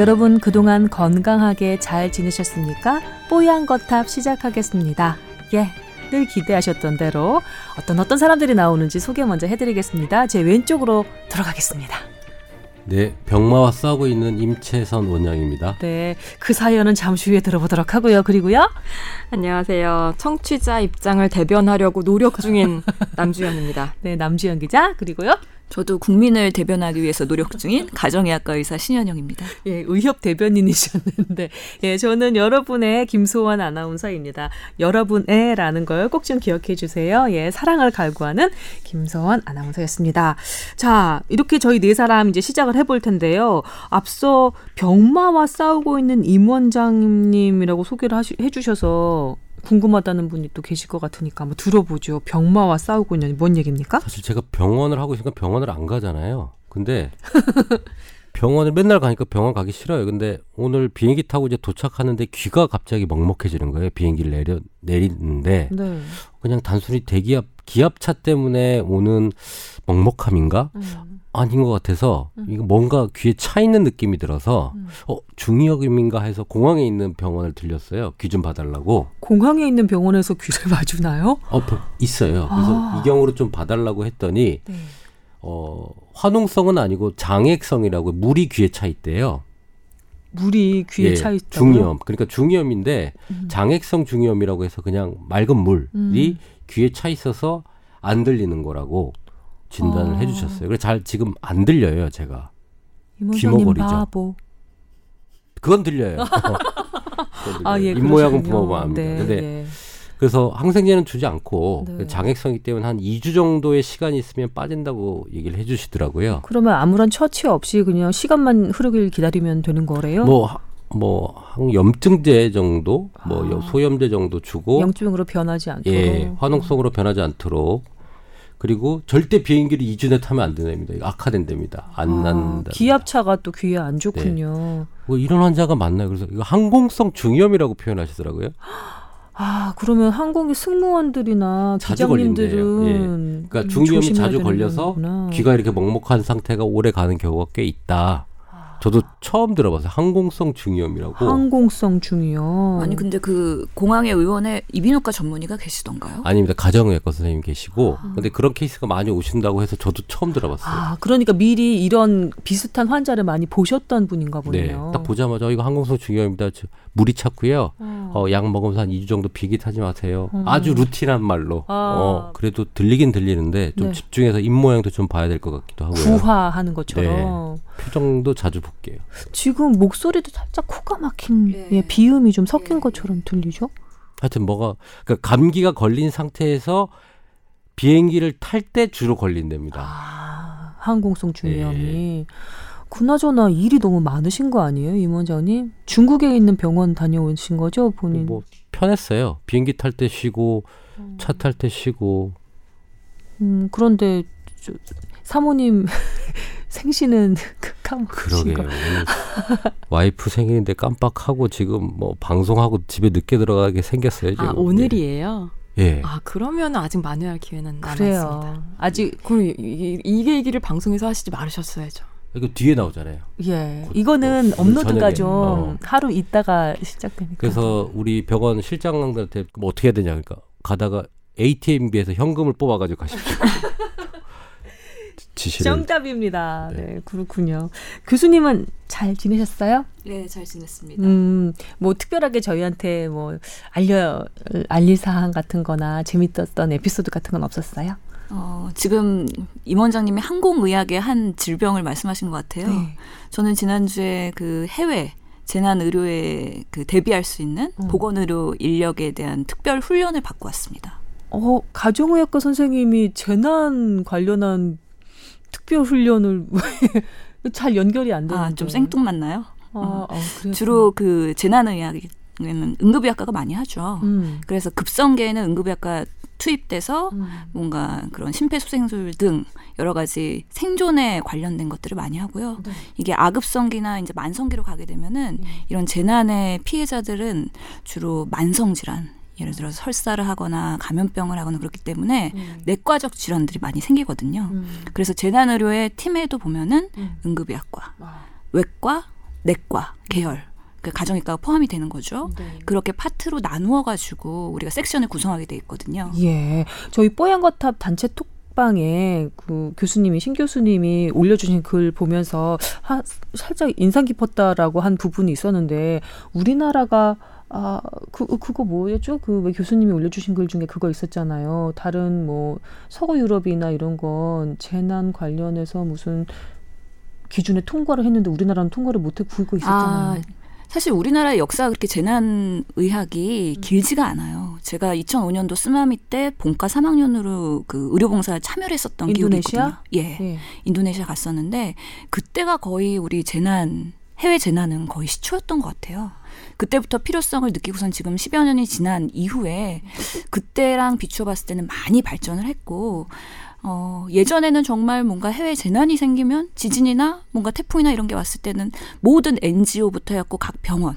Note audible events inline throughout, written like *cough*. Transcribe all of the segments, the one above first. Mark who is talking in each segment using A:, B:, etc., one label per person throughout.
A: 여러분 그동안 건강하게 잘 지내셨습니까? 뽀얀 거탑 시작하겠습니다. 예. 늘 기대하셨던 대로 어떤 어떤 사람들이 나오는지 소개 먼저 해드리겠습니다. 제 왼쪽으로 들어가겠습니다.
B: 네, 병마와 싸우고 있는 임채선 원장입니다.
A: 네, 그 사연은 잠시 후에 들어보도록 하고요. 그리고요.
C: 안녕하세요. 청취자 입장을 대변하려고 노력 중인 *laughs* 남주현입니다.
A: 네, 남주현 기자. 그리고요.
D: 저도 국민을 대변하기 위해서 노력 중인 *laughs* 가정의학과 의사 신현영입니다.
A: 예, 의협 대변인이셨는데, *laughs* 예, 저는 여러분의 김소원 아나운서입니다. 여러분의라는 걸 꼭 좀 기억해 주세요. 예, 사랑을 갈구하는 김소원 아나운서였습니다. 자, 이렇게 저희 네 사람 이제 시작을 해볼 텐데요. 앞서 병마와 싸우고 있는 임 원장님이라고 소개를 하시, 해주셔서 궁금하다는 분이 또 계실 것 같으니까 한번 들어보죠. 병마와 싸우고 있는 뭔 얘기입니까?
B: 사실 제가 병원을 하고 있으니까 병원을 안 가잖아요. 근데 *laughs* 병원을 맨날 가니까 병원 가기 싫어요. 근데 오늘 비행기 타고 이제 도착하는데 귀가 갑자기 먹먹해지는 거예요. 비행기를 내려 내리는데
A: 네.
B: 그냥 단순히 대기압 기압차 때문에 오는 먹먹함인가?
A: 음.
B: 아닌 것 같아서 이거 뭔가 귀에 차 있는 느낌이 들어서
A: 음.
B: 어 중이염인가 해서 공항에 있는 병원을 들렸어요. 귀 좀 봐달라고.
A: 공항에 있는 병원에서 귀를 *laughs* 봐주나요?
B: 어 벼- 있어요. 그래서
A: 아.
B: 이경으로 좀 봐달라고 했더니
A: 네.
B: 어 화농성은 아니고 장액성이라고 물이 귀에 차 있대요.
A: 물이 귀에
B: 예,
A: 차 있다고.
B: 중이염. 그러니까 중이염인데
A: 음.
B: 장액성 중이염이라고 해서 그냥 맑은 물이
A: 음.
B: 귀에 차 있어서 안 들리는 거라고 진단을
A: 아.
B: 해주셨어요. 그래서 잘 지금 안 들려요, 제가. 귀머거리죠.
A: 바보.
B: 그건 들려요. *laughs* 그건 들려요.
A: 아, 예,
B: 입 모양은
A: 그러시군요.
B: 부모가 압니다.
A: 네,
B: 근데
A: 예.
B: 그래서 항생제는 주지 않고
A: 네.
B: 장액성이 때문에 한 2주 정도의 시간이 있으면 빠진다고 얘기를 해주시더라고요.
A: 그러면 아무런 처치 없이 그냥 시간만 흐르길 기다리면 되는 거래요?
B: 뭐, 뭐, 한 염증제 정도, 뭐,
A: 아.
B: 여- 소염제 정도 주고,
A: 영증으로 변하지 않도록.
B: 예, 화농성으로 변하지 않도록, 그리고 절대 비행기를 2주 내 타면 안. 이거 악화된답니다. 안
A: 아,
B: 난다.
A: 기압차가 또 귀에 안 좋군요.
B: 뭐 이런 환자가 많나요? 그래서 이거 항공성 중이염이라고 표현하시더라고요.
A: 아 그러면 항공기 승무원들이나 기장님들은.
B: 예.
A: 음,
B: 그러니까 중이염이 자주 걸려서
A: 거구나.
B: 귀가 이렇게 먹먹한 상태가 오래 가는 경우가 꽤 있다. 저도 처음 들어봤어요. 항공성 중이염이라고.
A: 항공성 중이염.
D: 아니 근데 그 공항의 의원에 이비인후과 전문의가 계시던가요?
B: 아닙니다. 가정의학과 선생님 계시고, 근데 그런 케이스가 많이 오신다고 해서 저도 처음 들어봤어요.
A: 아 그러니까 미리 이런 비슷한 환자를 많이 보셨던 분인가
B: 네,
A: 보네요.
B: 딱 보자마자 어, 이거 항공성 중이염입니다. 저, 물이 찼고요.
A: 어.
B: 어, 약 먹으면서 한 2주 정도 비기 타지 마세요.
A: 음.
B: 아주 루틴한 말로.
A: 아.
B: 어, 그래도 들리긴 들리는데 좀
A: 네.
B: 집중해서 입 모양도 좀 봐야 될 것 같기도 하고요.
A: 구화하는 것처럼
B: 표정도 자주 볼게요.
A: 지금 목소리도 살짝 코가 막힌
D: 예.
A: 예, 비음이 좀 섞인
D: 예.
A: 것처럼 들리죠?
B: 하여튼 뭐가 그러니까 감기가 걸린 상태에서 비행기를 탈 때 주로 걸린답니다.
A: 아 항공성 중이염이
B: 네.
A: 그나저나 일이 너무 많으신 거 아니에요, 임 원장님? 중국에 있는 병원 다녀오신 거죠, 본인?
B: 뭐 편했어요. 비행기 탈 때 쉬고 차탈 때 쉬고
A: 음 그런데 저, 사모님 생신은 *laughs* 까먹으신
B: 그러게요. 와이프 생일인데 깜빡하고 지금 뭐 방송하고 집에 늦게 들어가게 생겼어요. 지금.
C: 아 오늘이에요.
B: 예. 예.
C: 아 그러면 아직 만회할 기회는 남았습니다.
A: 그래요. 아직
C: 그럼 이, 이, 이게 얘기를 방송에서 하시지 말으셨어야죠.
B: 이거 뒤에 나오잖아요.
A: 예
B: 그-
A: 이거는
B: 뭐, 오늘
A: 업로드가
B: 저녁에.
A: 좀
B: 어.
A: 하루 있다가 시작되니까.
B: 그래서 우리 병원 실장들한테 뭐 어떻게 해야 되냐 그러니까 가다가 ATM기에서 현금을 뽑아가지고 가십시오. *laughs* 지시를.
A: 정답입니다. 네.
B: 네.
A: 그렇군요. 교수님은 잘 지내셨어요?
D: 네, 잘 지냈습니다.
A: 음, 뭐 특별하게 저희한테 뭐 알려 알릴 사항 같은 거나 재밌었던 에피소드 같은 건 없었어요?
D: 어, 지금 임 원장님이 항공의학의 한 질병을 말씀하신 것 같아요.
A: 네.
D: 저는 지난주에 그 해외 재난 의료에 그 대비할 수 있는
A: 음.
D: 보건 의료 인력에 대한 특별 훈련을 받고 왔습니다.
A: 어, 가정의학과 선생님이 재난 관련한 특별 훈련을 *laughs* 잘 연결이 안 되는데.
D: 아, 좀 생뚱맞나요?
A: 아, 아?
D: 주로 그 재난의학에는 응급의학과가 많이 하죠.
A: 음.
D: 그래서 급성계에는 응급의학과 투입돼서
A: 음.
D: 뭔가 그런 심폐소생술 등 여러 가지 생존에 관련된 것들을 많이 하고요.
A: 네.
D: 이게 아급성기나 이제 만성기로 가게 되면은 이런 재난의 피해자들은 주로 만성 질환 예를 들어서 설사를 하거나 감염병을 하거나 그렇기 때문에 내과적 질환들이 많이 생기거든요.
A: 음.
D: 그래서 재난의료의 팀에도 보면은
A: 음.
D: 응급의학과,
A: 아.
D: 외과, 내과 계열 그 가정의과가 포함이 되는 거죠.
A: 네.
D: 그렇게 파트로 나누어 가지고 우리가 섹션을 구성하게 돼 있거든요.
A: 예. 저희 뽀얀 거탑 단체 톡방에 그 교수님이 신 교수님이 올려주신 글 보면서 하, 살짝 인상 깊었다라고 한 부분이 있었는데 우리나라가 아, 그, 그거 뭐였죠? 그 왜 교수님이 올려주신 글 중에 그거 있었잖아요. 다른 뭐 서구 유럽이나 이런 건 재난 관련해서 무슨 기준에 통과를 했는데 우리나라는 통과를 못해 구고 있었잖아요.
D: 아, 사실 우리나라의 역사가 그렇게 재난 의학이
A: 음.
D: 길지가 않아요. 제가 2005년도 쓰마미 때 본과 3학년으로 그 의료봉사에 참여를 했었던 기억이
A: 인도네시아?
D: 있거든요. 예.
A: 예.
D: 인도네시아 갔었는데 그때가 거의 우리 재난 해외 재난은 거의 시초였던 것 같아요. 그때부터 필요성을 느끼고선 지금 10여 년이 지난 이후에 그때랑 비추어 봤을 때는 많이 발전을 했고 어, 예전에는 정말 뭔가 해외 재난이 생기면 지진이나 뭔가 태풍이나 이런 게 왔을 때는 모든 NGO부터 해갖고 각 병원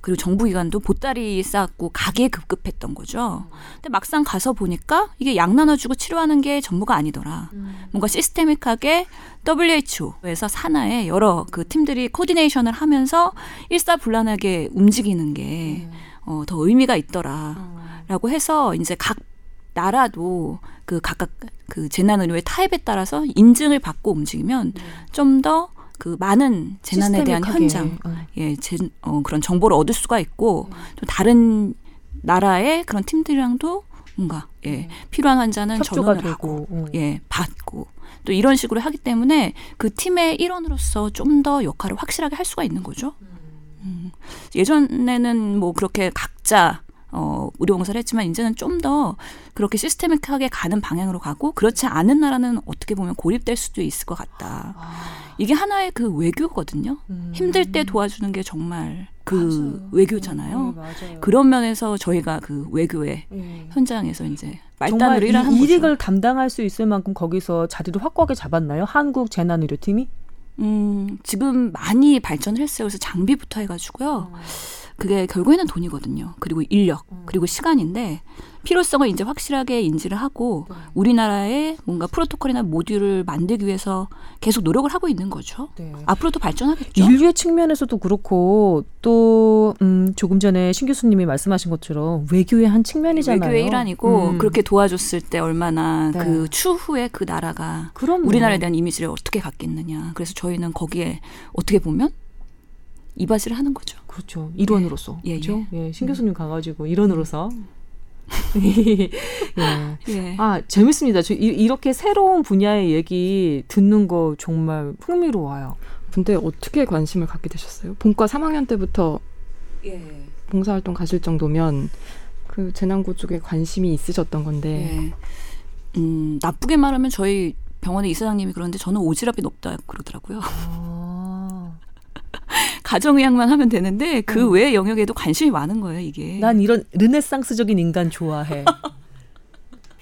D: 그리고 정부기관도 보따리 쌓았고 가게 급급했던 거죠. 근데 막상 가서 보니까 이게 약 나눠주고 치료하는 게 전부가 아니더라. 뭔가 시스테믹하게 WHO에서 산하에 여러 그 팀들이 코디네이션을 하면서 일사불란하게 움직이는 게 어, 더 의미가 있더라라고 해서 이제 각 나라도 그 각각 그 재난의료의 타입에 따라서 인증을 받고 움직이면 좀더 그 많은 재난에 대한. 현장
A: 어.
D: 예, 제, 어, 그런 정보를 얻을 수가 있고 또 다른 나라의 그런 팀들이랑도 뭔가 예, 필요한 환자는 전원을 하고.
A: 어.
D: 예, 받고 또 이런 식으로 하기 때문에 그 팀의 일원으로서 좀 더 역할을 확실하게 할 수가 있는 거죠. 음. 예전에는 뭐 그렇게 각자 어, 의료봉사를 했지만 이제는 좀 더 그렇게 시스테믹하게 가는 방향으로 가고 그렇지 않은 나라는 어떻게 보면 고립될 수도 있을 것 같다. 이게 하나의 그 외교거든요.
A: 음.
D: 힘들 때 도와주는 게 정말 그
A: 맞아요.
D: 외교잖아요.
A: 네.
D: 그런 면에서 저희가 그 외교의
A: 예.
D: 현장에서 이제
A: 정말
D: 말단으로 일하는
A: 이,
D: 거죠.
A: 일을 감당할 수 있을 만큼 거기서 자리를 확고하게 잡았나요? 한국 재난의료팀이?
D: 음, 지금 많이 발전을 했어요. 그래서 장비부터 해가지고요. 그게 결국에는 돈이거든요. 그리고 인력, 그리고 시간인데 필요성을 이제 확실하게 인지를 하고 우리나라의 뭔가 프로토콜이나 모듈을 만들기 위해서 계속 노력을 하고 있는 거죠.
A: 네.
D: 앞으로도 발전하겠죠.
A: 인류의 측면에서도 그렇고 또 음, 조금 전에 신 교수님이 말씀하신 것처럼 외교의 한 측면이잖아요.
D: 외교의 일환이고
A: 음.
D: 그렇게 도와줬을 때 얼마나
A: 네.
D: 그 추후에 그 나라가
A: 그럼요.
D: 우리나라에 대한 이미지를 어떻게 갖겠느냐. 그래서 저희는 거기에 어떻게 보면 이바지를 하는 거죠.
A: 그렇죠. 일원으로서.
D: 예,
A: 그렇죠? 예, 신 교수님 가가지고 일원으로서. *laughs* 예.
D: 예.
A: 아 재밌습니다. 저 이, 이렇게 새로운 분야의 얘기 듣는 거 정말 흥미로워요.
C: 근데 어떻게 관심을 갖게 되셨어요? 본과 3학년 때부터
D: 예.
C: 봉사활동 가실 정도면 그 재난구 쪽에 관심이 있으셨던 건데
D: 예. 음, 나쁘게 말하면 저희 병원의 이사장님이 그러는데 저는 오지랖이 높다 그러더라고요.
A: 아,
D: 가정의학만 하면 되는데 그
A: 음.
D: 외 영역에도 관심이 많은 거예요, 이게.
A: 난 이런 르네상스적인 인간 좋아해.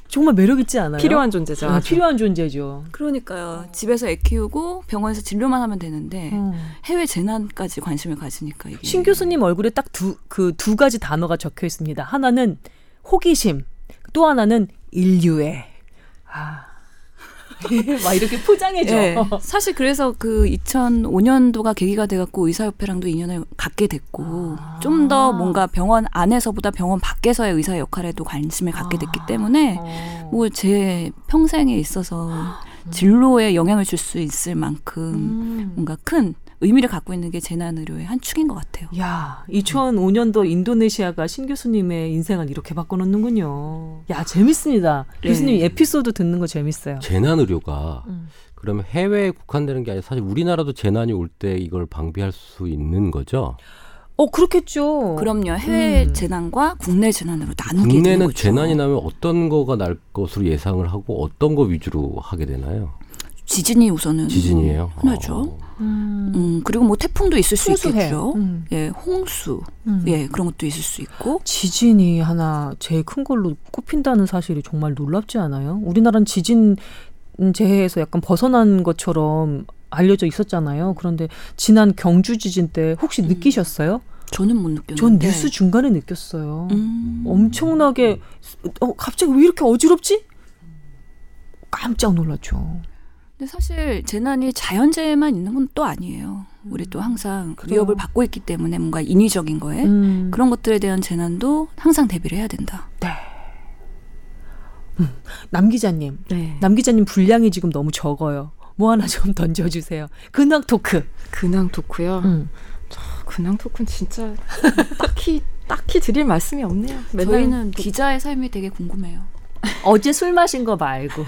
A: 정말 매력 있지 않아요?
C: 필요한 존재죠.
A: 아. 필요한 존재죠.
D: 그러니까요. 집에서 애 키우고 병원에서 진료만 하면 되는데
A: 어.
D: 해외 재난까지 관심을 가지니까 이게
A: 신 교수님 얼굴에 딱두그 두 가지 단어가 적혀 있습니다. 하나는 호기심, 또 하나는 인류애. 아. *laughs* 막 이렇게 포장해줘.
D: 예. 사실 그래서 그 2005년도가 계기가 돼갖고 의사협회랑도 인연을 갖게 됐고
A: 아.
D: 좀더 뭔가 병원 안에서보다 병원 밖에서의 의사 역할에도 관심을 갖게 됐기
A: 아.
D: 때문에
A: 어.
D: 뭐제 평생에 있어서 진로에 영향을 줄 수 있을 만큼
A: 음.
D: 뭔가 큰 의미를 갖고 있는 게 재난 의료의 한 축인 것 같아요.
A: 야, 2005년도 인도네시아가 신 교수님의 인생을 이렇게 바꿔놓는군요. 야, 재밌습니다.
D: 네.
A: 교수님 에피소드 듣는 거 재밌어요.
B: 재난 의료가
A: 음.
B: 그러면 해외에 국한되는 게 아니라 사실 우리나라도 재난이 올 때 이걸 방비할 수 있는 거죠.
A: 어, 그렇겠죠.
D: 그럼요. 해외
A: 음.
D: 재난과 국내 재난으로 나누게 되는
B: 국내는
D: 거죠.
B: 재난이 나면 어떤 거가 날 것으로 예상을 하고 어떤 거 위주로 하게 되나요?
D: 지진이 우선은
B: 지진이에요.
D: 하나죠.
B: 어.
A: 음.
D: 음, 그리고 뭐 태풍도 있을 수
A: 홍수해.
D: 있겠죠.
A: 음.
D: 예, 홍수.
A: 음.
D: 예, 그런 것도 있을 수 있고.
A: 지진이 하나 제일 큰 걸로 꼽힌다는 사실이 정말 놀랍지 않아요? 우리나라는 지진 재해에서 약간 벗어난 것처럼 알려져 있었잖아요. 그런데 지난 경주 지진 때 혹시 느끼셨어요?
D: 저는 못 느꼈는데.
A: 전 뉴스 중간에 느꼈어요.
D: 음.
A: 엄청나게 어, 갑자기 왜 이렇게 어지럽지? 깜짝 놀랐죠.
D: 근데 사실 재난이 자연재해만 있는 건 또 아니에요. 우리 또 항상
A: 그래요.
D: 위협을 받고 있기 때문에 뭔가 인위적인 거에
A: 음.
D: 그런 것들에 대한 재난도 항상 대비를 해야 된다.
A: 남 기자님,
C: 네.
A: 남 기자님 분량이 지금 너무 적어요. 뭐 하나 좀 *laughs* 던져주세요. 근황 토크.
C: 근황 토크요.
A: 음.
C: 근황 토크는 진짜 딱히 *laughs* 딱히 드릴 말씀이 없네요.
D: 저희는 기자의 삶이 되게 궁금해요.
A: 어제 술 마신 거 말고.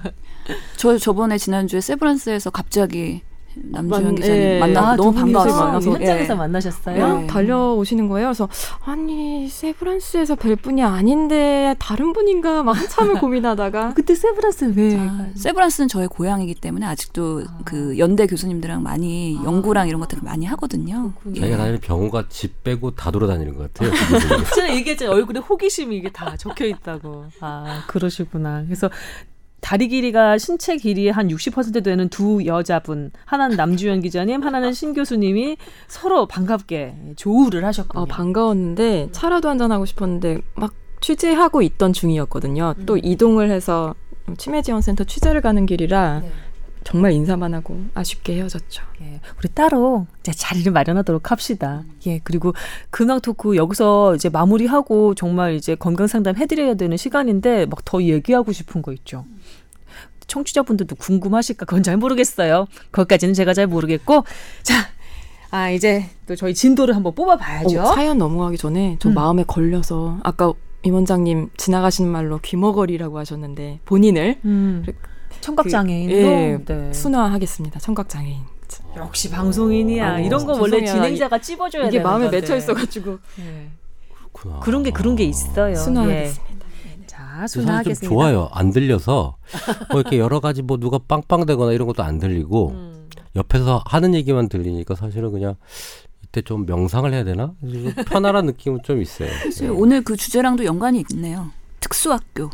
A: *laughs*
D: 저 저번에 지난주에 세브란스에서 갑자기 남주현
C: 만-
D: 기자님
C: 예.
D: 만나고
A: 아,
D: 너무 반가워서
C: 만나서,
A: 현장에서
D: 예.
A: 만나셨어요?
D: 네.
C: 달려오시는 거예요. 그래서 아니 세브란스에서 뵐 분이 아닌데 다른 분인가 막 한참을 *laughs* 고민하다가
A: 그때 세브란스 왜?
D: 아, 세브란스는 저의 고향이기 때문에 아직도
A: 아.
D: 그 연대 교수님들이랑 많이
A: 아.
D: 연구랑 이런 것들을 많이 하거든요.
B: 자기가 다니는 병원과 집 빼고 다 돌아다니는 것 같아요. *laughs*
A: 제가 얘기했죠. 얼굴에 호기심이 이게 다 적혀 있다고. 아, 그러시구나. 그래서 다리 길이가 신체 길이의 한 60% 되는 두 여자분, 하나는 남주현 기자님, 하나는 신 교수님이 서로 반갑게 조우를 하셨거든요.
C: 아, 반가웠는데 차라도 한잔 하고 싶었는데 막 취재하고 있던 중이었거든요.
A: 음.
C: 또 이동을 해서 치매 지원 센터 취재를 가는 길이라
A: 네.
C: 정말 인사만 하고 아쉽게 헤어졌죠.
A: 예, 우리 따로 이제 자리를 마련하도록 합시다. 예, 그리고 근황 토크 여기서 이제 마무리하고 정말 이제 건강 상담 해드려야 되는 시간인데 막 더 얘기하고 싶은 거 있죠. 청취자분들도 궁금하실까 그건 잘 모르겠어요. 거기까지는 제가 잘 모르겠고 자, 아 이제 또 저희 진도를 한번 뽑아봐야죠.
C: 어, 사연 넘어가기 전에 저
A: 음.
C: 마음에 걸려서 아까 임 원장님 지나가시는 말로 귀머거리라고 하셨는데 본인을
A: 음, 청각
C: 그- 예,
A: 네.
C: 순화하겠습니다. 청각 장애인.
A: 역시 방송인이야.
C: 어,
A: 이런 거 원래
C: 죄송해요.
A: 진행자가 찝어줘야
C: 이게
A: 되는
C: 마음에
A: 건데.
C: 맺혀 있어가지고
A: 예.
B: 그렇구나.
A: 그런 게 그런 게 있어요. 예.
C: 순화하겠습니다.
A: 자,
B: 좀
A: 순화하겠습니다.
B: 좋아요. 안 들려서 뭐 이렇게 여러 가지 뭐 누가 빵빵대거나 이런 것도 안 들리고
A: 음.
B: 옆에서 하는 얘기만 들리니까 사실은 그냥 이때 좀 명상을 해야 되나? 좀 편안한 느낌은 좀 있어요. *laughs* 예.
D: 오늘 그 주제랑도 연관이 있네요. 특수학교.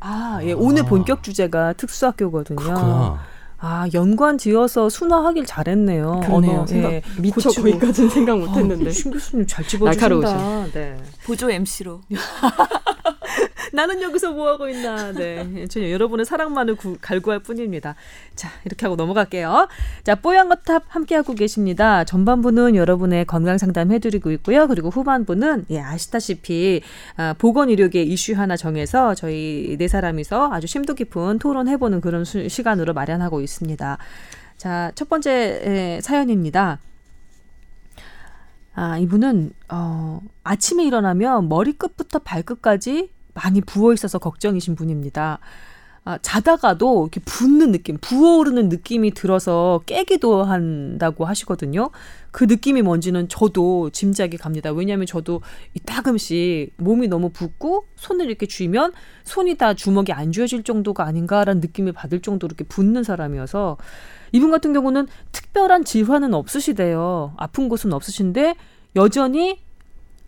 A: 아, 예. 오늘
B: 아.
A: 본격 주제가 특수학교거든요.
B: 그렇구나.
A: 아, 연관 지어서 순화하길 잘했네요.
C: 그러네요.
A: 언어,
C: 생각
A: 예.
C: 미처
A: 고치고.
C: 거기까지는 생각 못했는데.
A: 아, 신 교수님 잘 집어주신다.
C: 날카로우셔.
A: 네.
D: 보조 MC로. *laughs* *laughs*
A: 나는 여기서 뭐 하고 있나. 네. 전혀 여러분의 사랑만을 구- 갈구할 뿐입니다. 자, 이렇게 하고 넘어갈게요. 자, 뽀얀거탑 함께하고 계십니다. 전반부는 여러분의 건강 상담 해드리고 있고요. 그리고 후반부는 예, 아시다시피 아, 보건의료계 이슈 하나 정해서 저희 네 사람이서 아주 심도 깊은 토론해보는 그런 수- 시간으로 마련하고 있습니다. 자, 첫 번째 에, 사연입니다. 아, 이분은 어, 아침에 일어나면 머리끝부터 발끝까지 많이 부어 있어서 걱정이신 분입니다. 아, 자다가도 이렇게 붓는 느낌, 부어오르는 느낌이 들어서 깨기도 한다고 하시거든요. 그 느낌이 뭔지는 저도 짐작이 갑니다. 왜냐하면 저도 이 따금씩 몸이 너무 붓고 손을 이렇게 쥐면 손이 다 주먹이 안 쥐어질 정도가 아닌가라는 느낌을 받을 정도로 이렇게 붓는 사람이어서 이분 같은 경우는 특별한 질환은 없으시대요. 아픈 곳은 없으신데 여전히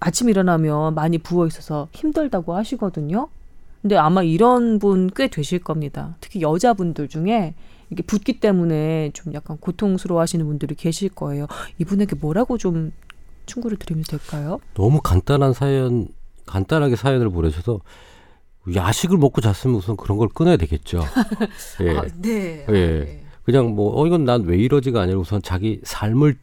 A: 아침 일어나면 많이 부어 있어서 힘들다고 하시거든요. 근데 아마 이런 분 꽤 되실 겁니다. 특히 여자분들 중에 이게 붓기 때문에 좀 약간 고통스러워 하시는 분들이 계실 거예요. 이분에게 뭐라고 좀 충고를 드리면 될까요?
B: 너무 간단한 사연, 간단하게 사연을 보내셔서 야식을 먹고 잤으면 우선 그런 걸 끊어야 되겠죠. *laughs* 예.
A: 아, 네.
B: 예. 그냥 뭐, 어, 이건 난 왜 이러지가 아니라 우선 자기 삶을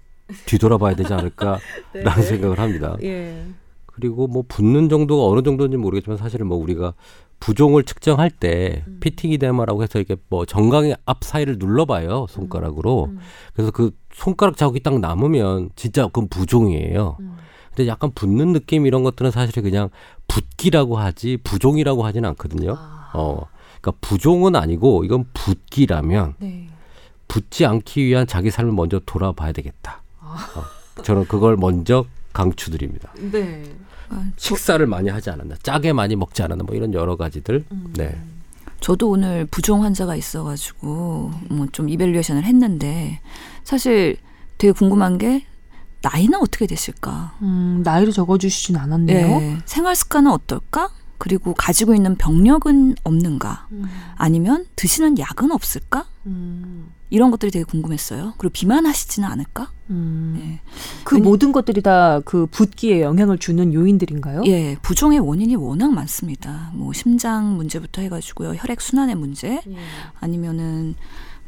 B: 뒤돌아봐야 되지 않을까라는 *laughs*
A: 네.
B: 생각을 합니다.
A: 예.
B: 그리고 뭐 붓는 정도가 어느 정도인지 모르겠지만 사실은 뭐 우리가 부종을 측정할 때
A: 음.
B: 피팅이 데마라고 해서 이렇게 뭐 정강이 앞 사이를 눌러봐요 손가락으로.
A: 음.
B: 그래서 그 손가락 자국이 딱 남으면 진짜 그건 부종이에요.
A: 음.
B: 근데 약간 붓는 느낌 이런 것들은 사실 그냥 붓기라고 하지 부종이라고 하지는 않거든요.
A: 아,
B: 어, 그러니까 부종은 아니고 이건 붓기라면
A: 네.
B: 붓지 않기 위한 자기 삶을 먼저 돌아봐야 되겠다.
A: 아.
B: 어, 저는 그걸 먼저 강추드립니다.
A: 네.
D: 저,
B: 식사를 많이 하지 않았나, 짜게 많이 먹지 않았나, 뭐 이런 여러 가지들.
A: 음.
B: 네.
D: 저도 오늘 부종 환자가 있어가지고 뭐 좀 이벨리에이션을 했는데 사실 되게 궁금한 게 나이는 어떻게 되실까?
A: 음, 나이를 적어주시진 않았네요.
D: 예, 생활 습관은 어떨까? 그리고 가지고 있는 병력은 없는가?
A: 음.
D: 아니면 드시는 약은 없을까?
A: 음.
D: 이런 것들이 되게 궁금했어요. 그리고 비만하시지는 않을까?
A: 음.
D: 예.
A: 그
D: 왜냐-
A: 모든 것들이 다 그 붓기에 영향을 주는 요인들인가요?
D: 예, 부종의 원인이 워낙 많습니다. 뭐 심장 문제부터 해가지고요, 혈액 순환의 문제,
A: 예.
D: 아니면은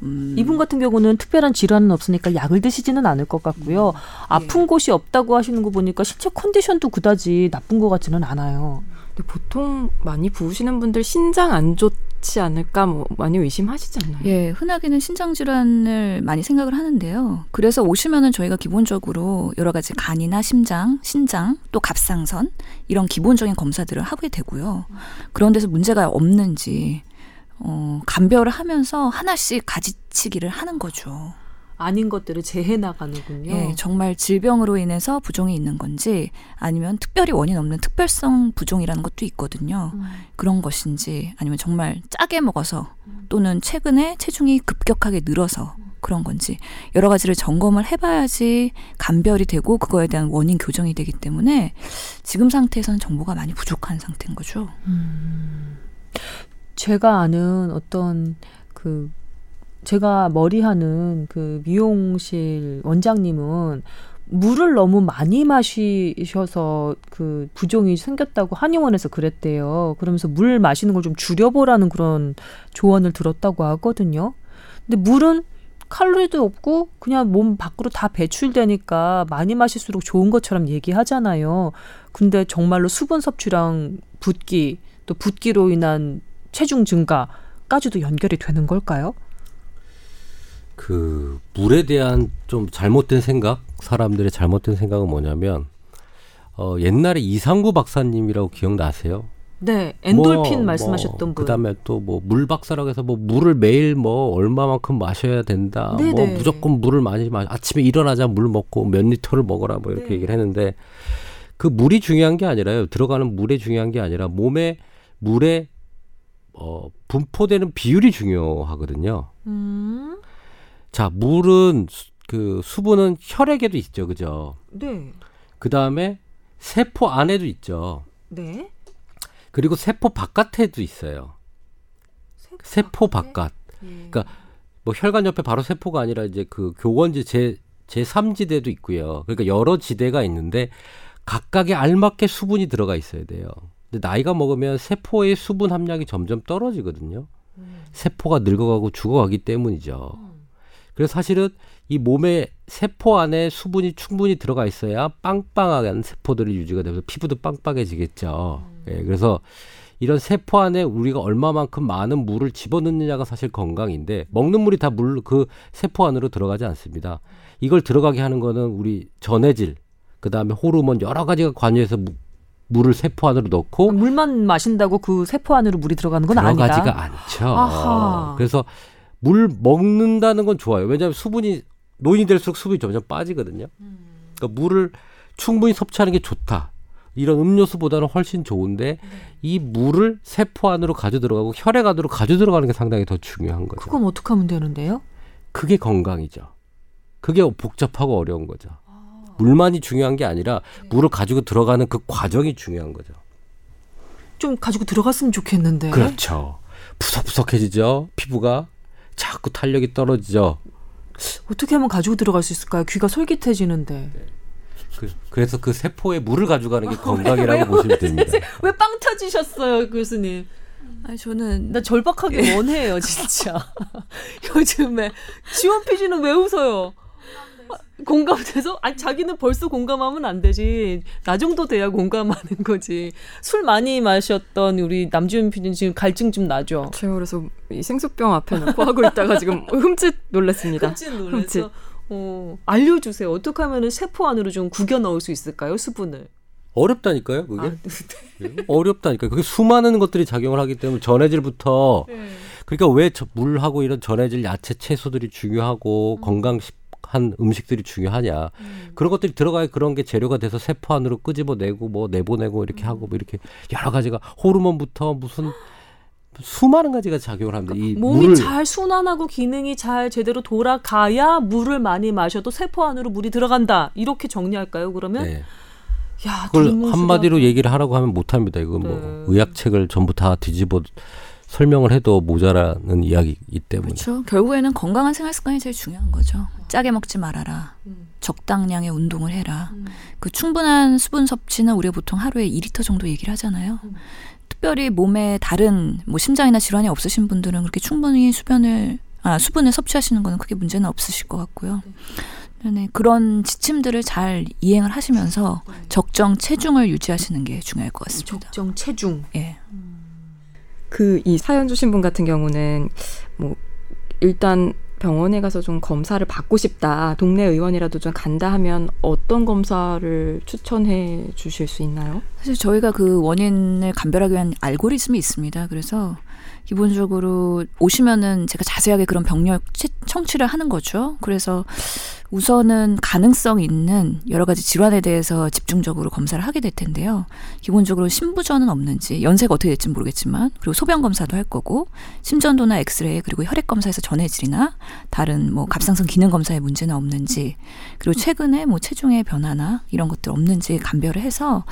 D: 음,
A: 이분 같은 경우는 특별한 질환은 없으니까 약을 드시지는 않을 것 같고요. 아픈 곳이 없다고 하시는 거 보니까 신체 컨디션도 그다지 나쁜 것 같지는 않아요.
C: 근데 보통 많이 부으시는 분들 신장 안 좋 지 않을까 뭐 많이 의심하시지 않나요?
D: 예, 흔하게는 신장 질환을 많이 생각을 하는데요. 그래서 오시면은 저희가 기본적으로 여러 가지 간이나 심장, 신장, 또 갑상선 이런 기본적인 검사들을 하게 되고요. 그런 데서 문제가 없는지 어, 감별을 하면서 하나씩 가지치기를 하는 거죠.
A: 아닌 것들을 제해 나가는군요.
D: 예, 정말 질병으로 인해서 부종이 있는 건지 아니면 특별히 원인 없는 특별성 부종이라는 것도 있거든요.
A: 음.
D: 그런 것인지 아니면 정말 짜게 먹어서 또는 최근에 체중이 급격하게 늘어서 그런 건지 여러 가지를 점검을 해봐야지 감별이 되고 그거에 대한 원인 교정이 되기 때문에 지금 상태에서는 정보가 많이 부족한 상태인 거죠.
A: 제가 아는 어떤 그 제가 머리하는 그 미용실 원장님은 물을 너무 많이 마시셔서 그 부종이 생겼다고 한의원에서 그랬대요. 그러면서 물 마시는 걸 좀 줄여보라는 그런 조언을 들었다고 하거든요. 근데 물은 칼로리도 없고 그냥 몸 밖으로 다 배출되니까 많이 마실수록 좋은 것처럼 얘기하잖아요. 근데 정말로 수분 섭취랑 붓기 또 붓기로 인한 체중 증가까지도 연결이 되는 걸까요?
B: 그 물에 대한 좀 잘못된 생각, 사람들의 잘못된 생각은 뭐냐면 어 옛날에 이상구 박사님이라고 기억나세요?
A: 네, 엔돌핀
B: 뭐,
A: 말씀하셨던
B: 뭐,
A: 분.
B: 그다음에 또 뭐 물 박사라고 해서 뭐 물을 매일 뭐 얼마만큼 마셔야 된다. 뭐
A: 네네.
B: 무조건 물을 많이 마셔. 아침에 일어나자 물 먹고 몇 리터를 먹어라 뭐 이렇게
A: 네.
B: 얘기를 했는데 그 물이 중요한 게 아니라요. 들어가는 물이 중요한 게 아니라 몸에 물에 어 분포되는 비율이 중요하거든요.
A: 음,
B: 자, 물은 수- 그 수분은 혈액에도 있죠. 그죠?
A: 네,
B: 그다음에 세포 안에도 있죠.
A: 네.
B: 그리고 세포 바깥에도 있어요. 세포 바깥.
A: 예.
B: 그러니까 뭐 혈관 옆에 바로 세포가 아니라 이제 그 교원지 제 제3지대도 있고요. 그러니까 여러 지대가 있는데 각각에 알맞게 수분이 들어가 있어야 돼요. 근데 나이가 먹으면 세포의 수분 함량이 점점 떨어지거든요. 세포가 늙어가고 죽어가기 때문이죠. 그래서 사실은 이 몸의 세포 안에 수분이 충분히 들어가 있어야 빵빵한 세포들이 유지가 되면서 피부도 빵빵해지겠죠. 예, 그래서 이런 세포 안에 우리가 얼마만큼 많은 물을 집어넣느냐가 사실 건강인데 먹는 물이 다 물 그 세포 안으로 들어가지 않습니다. 이걸 들어가게 하는 거는 우리 전해질, 그 다음에 호르몬 여러 가지가 관여해서 무- 물을 세포 안으로 넣고
A: 물만 마신다고 그 세포 안으로 물이 들어가는 건 아니다.
B: 들어가지가 않죠.
A: 아하.
B: 그래서 물 먹는다는 건 좋아요. 왜냐하면 수분이 노인이 될수록 수분이 점점 빠지거든요. 그러니까 물을 충분히 섭취하는 게 좋다. 이런 음료수보다는 훨씬 좋은데 이 물을 세포 안으로 가져 들어가고 혈액 안으로 가져 들어가는 게 상당히 더 중요한 거죠.
A: 그건 어떻게 하면 되는데요?
B: 그게 건강이죠. 그게 복잡하고 어려운 거죠. 물만이 중요한 게 아니라 물을 가지고 들어가는 그 과정이 중요한 거죠.
A: 좀 가지고 들어갔으면 좋겠는데.
B: 그렇죠. 푸석푸석해지죠. 피부가 자꾸 탄력이 떨어지죠.
A: 어떻게 하면 가지고 들어갈 수 있을까요? 귀가 솔깃해지는데.
B: 그, 그래서 그 세포에 물을 가져가는 게 건강이라고 보시면 됩니다.
A: 왜 빵 터지셨어요, 교수님?
D: 아니 저는
A: 나 절박하게 원해요, 진짜. *laughs* 요즘에 지원 PG는 왜 웃어요? 아, 공감돼서? 아니 자기는 벌써 공감하면 안 되지. 나 정도 돼야 공감하는 거지. 술 많이 마셨던 우리 남지훈 PD는 지금 갈증 좀 나죠.
C: 제가 그래서 이 생수병 앞에 놓고 하고 있다가 지금 흠칫 놀랐습니다.
A: 흠칫. 놀라서 어, 알려주세요. 어떻게 하면 세포 안으로 좀 구겨 넣을 수 있을까요, 수분을?
B: 어렵다니까요, 그게.
A: 아,
B: 예? 어렵다니까요. 그게 수많은 것들이 작용을 하기 때문에 전해질부터
A: 네.
B: 그러니까 왜 저- 물하고 이런 전해질 야채 채소들이 중요하고 건강 한 음식들이 중요하냐. 그런 것들이 들어가야 그런 게 재료가 돼서 세포 안으로 끄집어내고 뭐 내보내고 이렇게 하고 뭐 이렇게 여러 가지가 호르몬부터 무슨 수많은 가지가 작용을 합니다. 이
A: 몸이
B: 물을
A: 잘 순환하고 기능이 잘 제대로 돌아가야 물을 많이 마셔도 세포 안으로 물이 들어간다. 이렇게 정리할까요? 그러면
B: 네.
A: 야,
B: 그걸. 한마디로 얘기를 하라고 하면 못합니다. 이건 뭐
A: 네.
B: 의학책을 전부 다 뒤집어 설명을 해도 모자라는 이야기이기 때문에.
D: 그렇죠. 결국에는 건강한 생활 습관이 제일 중요한 거죠. 짜게 먹지 말아라.
A: 음.
D: 적당량의 운동을 해라.
A: 음.
D: 그 충분한 수분 섭취는 우리가 보통 하루에 2리터 정도 얘기를 하잖아요.
A: 음.
D: 특별히 몸에 다른 뭐 심장이나 질환이 없으신 분들은 그렇게 충분히 수변을 아, 수분을 섭취하시는 거는 크게 문제는 없으실 것 같고요. 네, 그런 지침들을 잘 이행을 하시면서 적정 체중을 유지하시는 게 중요할 것 같습니다.
A: 적정 체중.
D: 예.
C: 그 이 사연 주신 분 같은 경우는 뭐 일단 병원에 가서 좀 검사를 받고 싶다. 동네 의원이라도 좀 간다 하면 어떤 검사를 추천해 주실 수 있나요?
D: 사실 저희가 그 원인을 감별하기 위한 알고리즘이 있습니다. 그래서 기본적으로 오시면은 제가 자세하게 그런 병력 청취를 하는 거죠. 그래서 우선은 가능성 있는 여러 가지 질환에 대해서 집중적으로 검사를 하게 될 텐데요. 기본적으로 심부전은 없는지 연세가 어떻게 될지 모르겠지만 그리고 소변 검사도 할 거고 심전도나 엑스레이 그리고 혈액 검사에서 전해질이나 다른 뭐 갑상선 기능 검사에 문제는 없는지 그리고 최근에 뭐 체중의 변화나 이런 것들 없는지 감별을 해서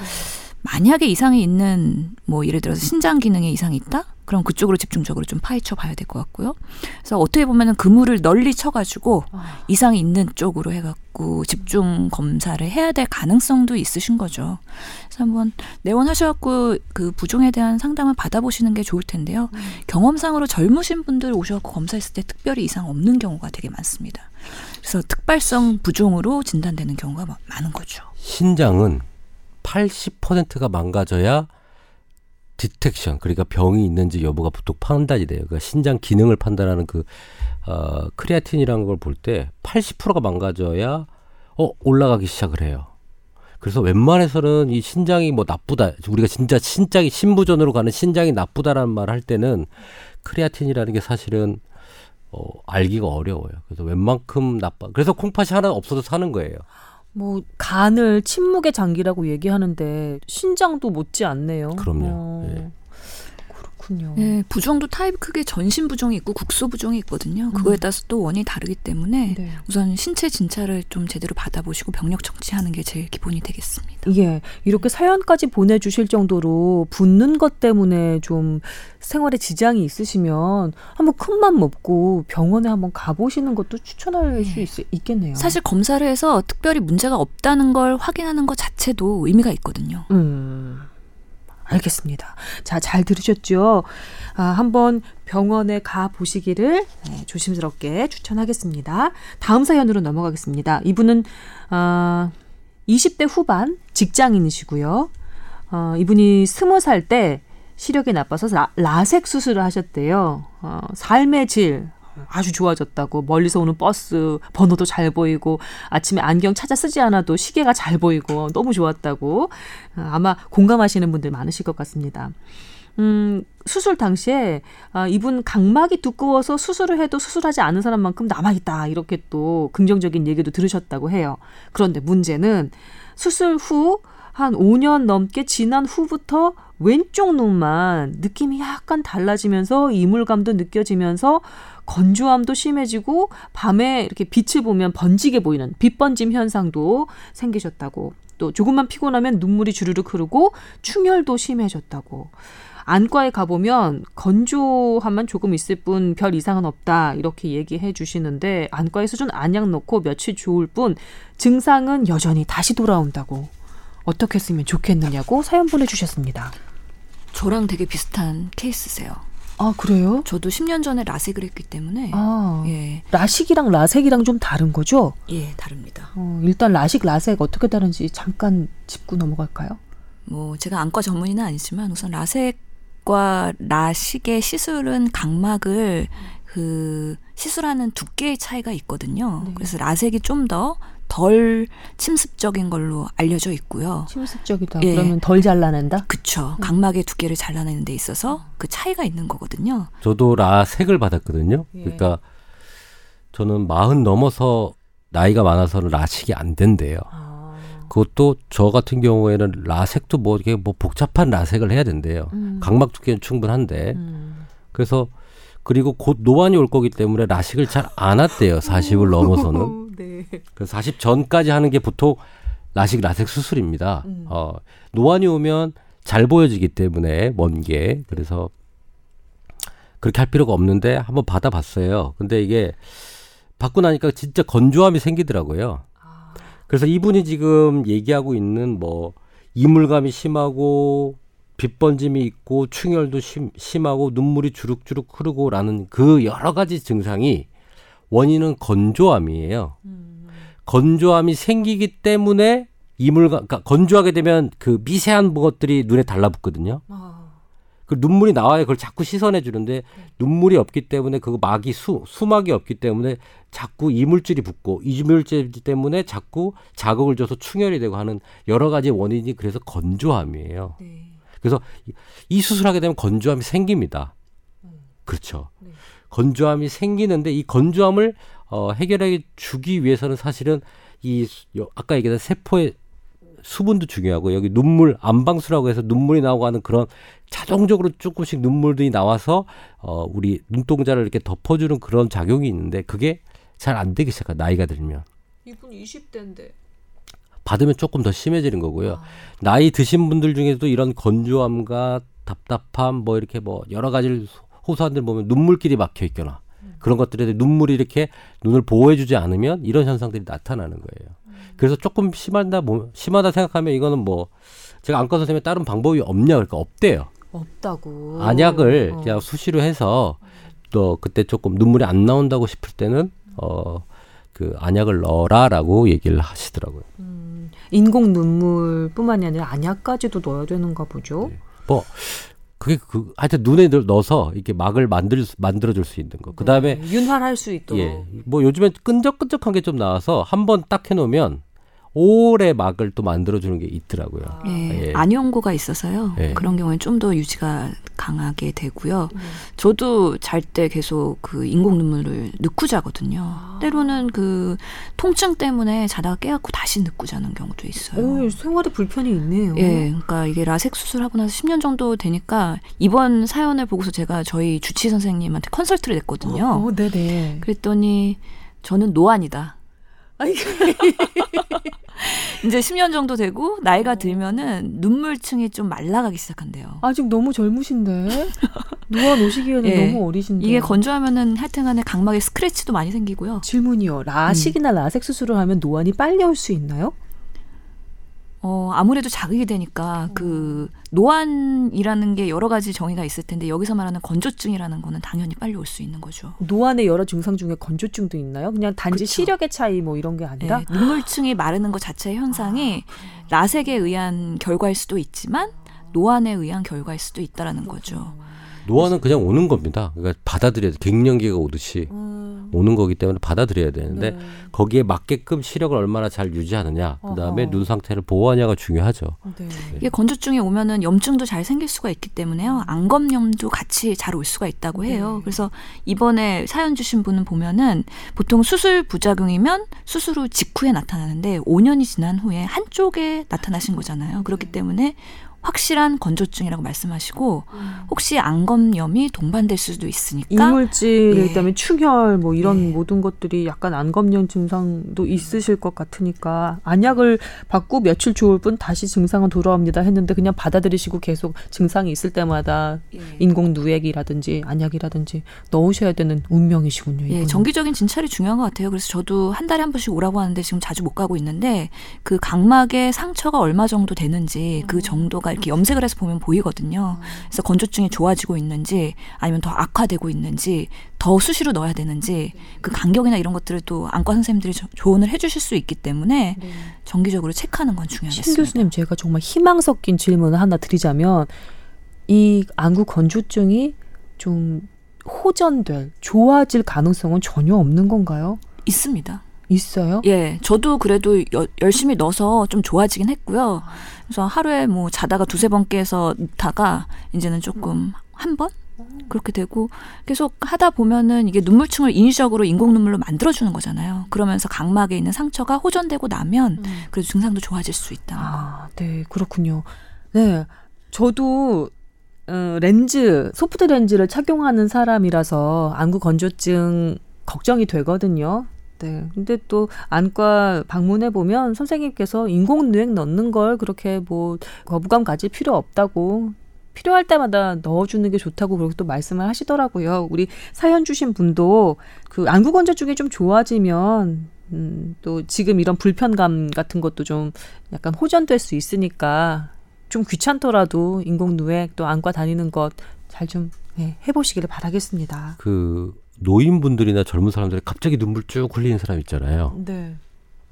D: 만약에 이상이 있는 뭐 예를 들어서 신장 기능에 이상이 있다? 그럼 그쪽으로 집중적으로 좀 파헤쳐 봐야 될 것 같고요. 그래서 어떻게 보면은 그물을 널리 쳐가지고
A: 아.
D: 이상이 있는 쪽으로 해갖고 집중 검사를 해야 될 가능성도 있으신 거죠. 그래서 한번 내원하셔갖고 그 부종에 대한 상담을 받아보시는 게 좋을 텐데요. 경험상으로 젊으신 분들 오셔갖고 검사했을 때 특별히 이상 없는 경우가 되게 많습니다. 그래서 특발성 부종으로 진단되는 경우가 마- 많은 거죠.
B: 신장은 80%가 망가져야 detection 그러니까 병이 있는지 여부가 보통 판단이 돼요. 그러니까 신장 기능을 판단하는 그 어, 크레아틴이라는 걸 볼 때 80%가 망가져야 어 올라가기 시작을 해요. 그래서 웬만해서는 이 신장이 뭐 나쁘다 우리가 진짜 신장이 신부전으로 가는 신장이 나쁘다라는 말 할 때는 크레아틴이라는 게 사실은 어, 알기가 어려워요. 그래서 웬만큼 나빠. 그래서 콩팥이 하나 없어도 사는 거예요.
A: 뭐 간을 침묵의 장기라고 얘기하는데 신장도 못지 않네요.
B: 그럼요.
A: 어,
B: 예.
A: 그렇군요.
D: 네, 부종도 타입 크게 전신 부종이 있고 국소 부종이 있거든요. 그거에 따라서 또 원인이 다르기 때문에
A: 네.
D: 우선 신체 진찰을 좀 제대로 받아보시고 병력 청취하는 게 제일 기본이 되겠습니다.
A: 예, 이렇게 사연까지 보내주실 정도로 붓는 것 때문에 좀 생활에 지장이 있으시면 한번 큰맘 먹고 병원에 한번 가보시는 것도 추천할 수 있, 있겠네요.
D: 사실 검사를 해서 특별히 문제가 없다는 걸 확인하는 것 자체도 의미가 있거든요.
A: 음, 알겠습니다. 자, 잘 들으셨죠? 아, 한번 병원에 가 보시기를 네, 조심스럽게 추천하겠습니다. 다음 사연으로 넘어가겠습니다. 이분은 아, 20대 후반 직장인이시고요. 어, 이분이 스무 살때 시력이 나빠서 라, 라섹 수술을 하셨대요. 어, 삶의 질 아주 좋아졌다고 멀리서 오는 버스 번호도 잘 보이고 아침에 안경 찾아 쓰지 않아도 시계가 잘 보이고 너무 좋았다고 어, 아마 공감하시는 분들 많으실 것 같습니다. 음, 수술 당시에 아, 이분 각막이 두꺼워서 수술을 해도 수술하지 않은 사람만큼 남아있다 이렇게 또 긍정적인 얘기도 들으셨다고 해요. 그런데 문제는 수술 후 한 5년 넘게 지난 후부터 왼쪽 눈만 느낌이 약간 달라지면서 이물감도 느껴지면서 건조함도 심해지고 밤에 이렇게 빛을 보면 번지게 보이는 빛번짐 현상도 생기셨다고. 또 조금만 피곤하면 눈물이 주르륵 흐르고 충혈도 심해졌다고. 안과에 가보면 건조함만 조금 있을 뿐 별 이상은 없다 이렇게 얘기해 주시는데 안과에서 준 안약 넣고 며칠 좋을 뿐 증상은 여전히 다시 돌아온다고 어떻게 했으면 좋겠느냐고 사연 보내주셨습니다.
D: 저랑 되게 비슷한 케이스세요.
A: 아 그래요?
D: 저도 10년 전에 라섹을 했기 때문에
A: 아
D: 예,
A: 라식이랑 라섹이랑 좀 다른 거죠?
D: 예, 다릅니다.
A: 어, 일단 라식 라섹 어떻게 다른지 잠깐 짚고 넘어갈까요?
D: 뭐 제가 안과 전문의는 아니지만 우선 라섹과 라식의 시술은 각막을 그 시술하는 두께의 차이가 있거든요.
A: 네.
D: 그래서 라섹이 좀 더 덜 침습적인 걸로 알려져 있고요.
A: 침습적이다.
D: 예.
A: 그러면 덜 잘라낸다?
D: 그쵸. 각막의 두께를 잘라내는 데 있어서 그 차이가 있는 거거든요.
B: 저도 라섹을 받았거든요.
A: 예.
B: 그러니까 저는 마흔 넘어서 나이가 많아서는 라식이 안 된대요.
A: 아,
B: 그것도 저 같은 경우에는 라섹도 뭐 이게 뭐 복잡한 라섹을 해야 된대요.
A: 음.
B: 각막 두께는 충분한데
A: 음.
B: 그래서 그리고 곧 노안이 올 거기 때문에 라식을 잘안 했대요. 40을 넘어서는. *laughs*
A: 네.
B: 그래서 40 전까지 하는 게 보통 라식 라섹 수술입니다.
A: 음.
B: 어, 노안이 오면 잘 보여지기 때문에 먼 게 그래서 그렇게 할 필요가 없는데 한번 받아봤어요. 근데 이게 받고 나니까 진짜 건조함이 생기더라고요. 그래서 이분이 지금 얘기하고 있는 뭐 이물감이 심하고 빗번짐이 있고 충혈도 심, 심하고 눈물이 주룩주룩 흐르고라는 그 여러 가지 증상이 원인은 건조함이에요. 건조함이 생기기 때문에 이물 그러니까 건조하게 되면 그 미세한 것들이 눈에 달라붙거든요. 그 눈물이 나와야 그걸 자꾸 씻어내 주는데 눈물이 없기 때문에 그 막이 수 수막이 없기 때문에 자꾸 이물질이 붙고 이물질 때문에 자꾸 자극을 줘서 충혈이 되고 하는 여러 가지 원인이 그래서 건조함이에요. 그래서 이- 이 수술하게 되면 건조함이 생깁니다. 그렇죠. 건조함이 생기는데 이 건조함을 어, 해결해 주기 위해서는 사실은 이 아까 얘기한 세포의 수분도 중요하고 여기 눈물 안방수라고 해서 눈물이 나오고 하는 그런 자동적으로 조금씩 눈물들이 나와서 어 우리 눈동자를 이렇게 덮어주는 그런 작용이 있는데 그게 잘 안 되기 시작해 나이가 들면
A: 이분 20대인데.
B: 받으면 조금 더 심해지는 거고요. 나이 드신 분들 중에도 이런 건조함과 답답함 뭐 이렇게 뭐 여러 가지를 호소한들 보면 눈물길이 막혀 있거나 그런 것들에 눈물이 이렇게 눈을 보호해주지 않으면 이런 현상들이 나타나는 거예요. 그래서 조금 심하다 뭐 심하다 생각하면 이거는 뭐 제가 안과 선생님이 다른 방법이 없냐 그러니까 없대요.
A: 없다고.
B: 안약을
A: 어.
B: 그냥 수시로 해서 또 그때 조금 눈물이 안 나온다고 싶을 때는 어 그 안약을 넣어라라고 얘기를 하시더라고요.
A: 음, 인공 눈물뿐만이 아니라 안약까지도 넣어야 되는가 보죠.
B: 네. 뭐 그게 그 하여튼 눈에 늘 넣어서 이렇게 막을 만들 수- 만들어 줄 수 있는 거. 그 다음에
A: 네, 윤활할 수 있도록.
B: 예, 뭐 요즘엔 끈적끈적한 게 좀 나와서 한 번 딱 해 놓으면 오래 막을 또 만들어주는 게 있더라고요.
D: 예,
B: 예.
D: 안연고가 있어서요.
B: 예.
D: 그런 경우에 좀더 유지가 강하게 되고요. 저도 잘 때 계속 그 인공 눈물을 넣고 자거든요. 때로는 그 통증 때문에 자다가 깨갖고 다시 넣고 자는 경우도 있어요.
A: 오, 생활에 불편이 있네요.
D: 예, 그러니까 이게 라섹 수술하고 나서 10년 정도 되니까 이번 사연을 보고서 제가 저희 주치 선생님한테 컨설트를 냈거든요.
A: 어, 네네.
D: 그랬더니 저는 노안이다.
A: 아이, *laughs*
D: 이제 10년 정도 되고 나이가 들면은 눈물층이 좀 말라가기 시작한대요.
A: 아직 너무 젊으신데 노안 오시기에는 *laughs*
D: 예.
A: 너무 어리신데.
D: 이게 건조하면은 하여튼간에 각막에 스크래치도 많이 생기고요.
A: 질문이요. 라식이나 라섹 수술을 하면 노안이 빨리 올 수 있나요?
D: 어, 아무래도 자극이 되니까 그 노안이라는 게 여러 가지 정의가 있을 텐데 여기서 말하는 건조증이라는 거는 당연히 빨리 올 수 있는 거죠.
A: 노안의 여러 증상 중에 건조증도 있나요? 그냥 단지
D: 그쵸.
A: 시력의 차이 뭐 이런 게 아니라
D: 네, 눈물층이 마르는 것 자체의 현상이 라섹에 의한 결과일 수도 있지만 노안에 의한 결과일 수도 있다라는 거죠.
B: 노안은 그냥 오는 겁니다. 그러니까 받아들여야 돼. 갱년기가 오듯이
A: 음,
B: 오는 거기 때문에 받아들여야 되는데
A: 네.
B: 거기에 맞게끔 시력을 얼마나 잘 유지하느냐, 그다음에
A: 어허.
B: 눈 상태를 보호하냐가 중요하죠.
A: 네.
D: 이게 건조증이 오면은 염증도 잘 생길 수가 있기 때문에요. 안검염도 같이 잘 올 수가 있다고 해요. 그래서 이번에 사연 주신 분은 보면은 보통 수술 부작용이면 수술 후 직후에 나타나는데 5년이 지난 후에 한쪽에 나타나신 거잖아요. 그렇기 때문에 확실한 건조증이라고 말씀하시고 혹시 안검염이 동반될 수도 있으니까
A: 이물질,
D: 예.
A: 그다음에 충혈 뭐 이런
D: 예.
A: 모든 것들이 약간 안검련 증상도 있으실 것 같으니까 안약을 받고 며칠 좋을 뿐 다시 증상은 돌아옵니다 했는데 그냥 받아들이시고 계속 증상이 있을 때마다
D: 예.
A: 인공 누액이라든지 안약이라든지 넣으셔야 되는 운명이시군요.
D: 예,
A: 이분은.
D: 정기적인 진찰이 중요한 것 같아요. 그래서 저도 한 달에 한 번씩 오라고 하는데 지금 자주 못 가고 있는데 그 각막에 상처가 얼마 정도 되는지 그 정도가 이렇게 염색을 해서 보면 보이거든요. 그래서 건조증이 좋아지고 있는지 아니면 더 악화되고 있는지 더 수시로 넣어야 되는지 그 간격이나 이런 것들을 또 안과 선생님들이 조- 조언을 해주실 수 있기 때문에 정기적으로 체크하는
A: 건신
D: 중요하겠습니다.
A: 교수님 제가 정말 희망 섞인 질문을 하나 드리자면 이 안구 건조증이 좀 호전될 좋아질 가능성은 전혀 없는 건가요?
D: 있습니다.
A: 있어요?
D: 예, 저도 그래도 여- 열심히 넣어서 좀 좋아지긴 했고요. 그래서 하루에 뭐 자다가 두세 번 깨서 넣다가 이제는 조금 한 번? 그렇게 되고 계속 하다 보면은 이게 눈물층을 인위적으로 인공 눈물로 만들어주는 거잖아요. 그러면서 각막에 있는 상처가 호전되고 나면 그래도 증상도 좋아질 수 있다는 거.
A: 아, 네, 그렇군요. 네, 저도 어, 렌즈, 소프트 렌즈를 착용하는 사람이라서 안구 건조증 걱정이 되거든요. 네, 근데 또 안과 방문해 보면 선생님께서 인공 누액 넣는 걸 그렇게 뭐 거부감 가질 필요 없다고 필요할 때마다 넣어주는 게 좋다고 그렇게 또 말씀을 하시더라고요. 우리 사연 주신 분도 그 안구 건조증이 좀 좋아지면 음, 또 지금 이런 불편감 같은 것도 좀 약간 호전될 수 있으니까 좀 귀찮더라도 인공누액 또 안과 다니는 것 잘좀 예, 해보시기를 바라겠습니다.
B: 그 노인분들이나 젊은 사람들이 갑자기 눈물 쭉 흘리는 사람 있잖아요.
A: 네.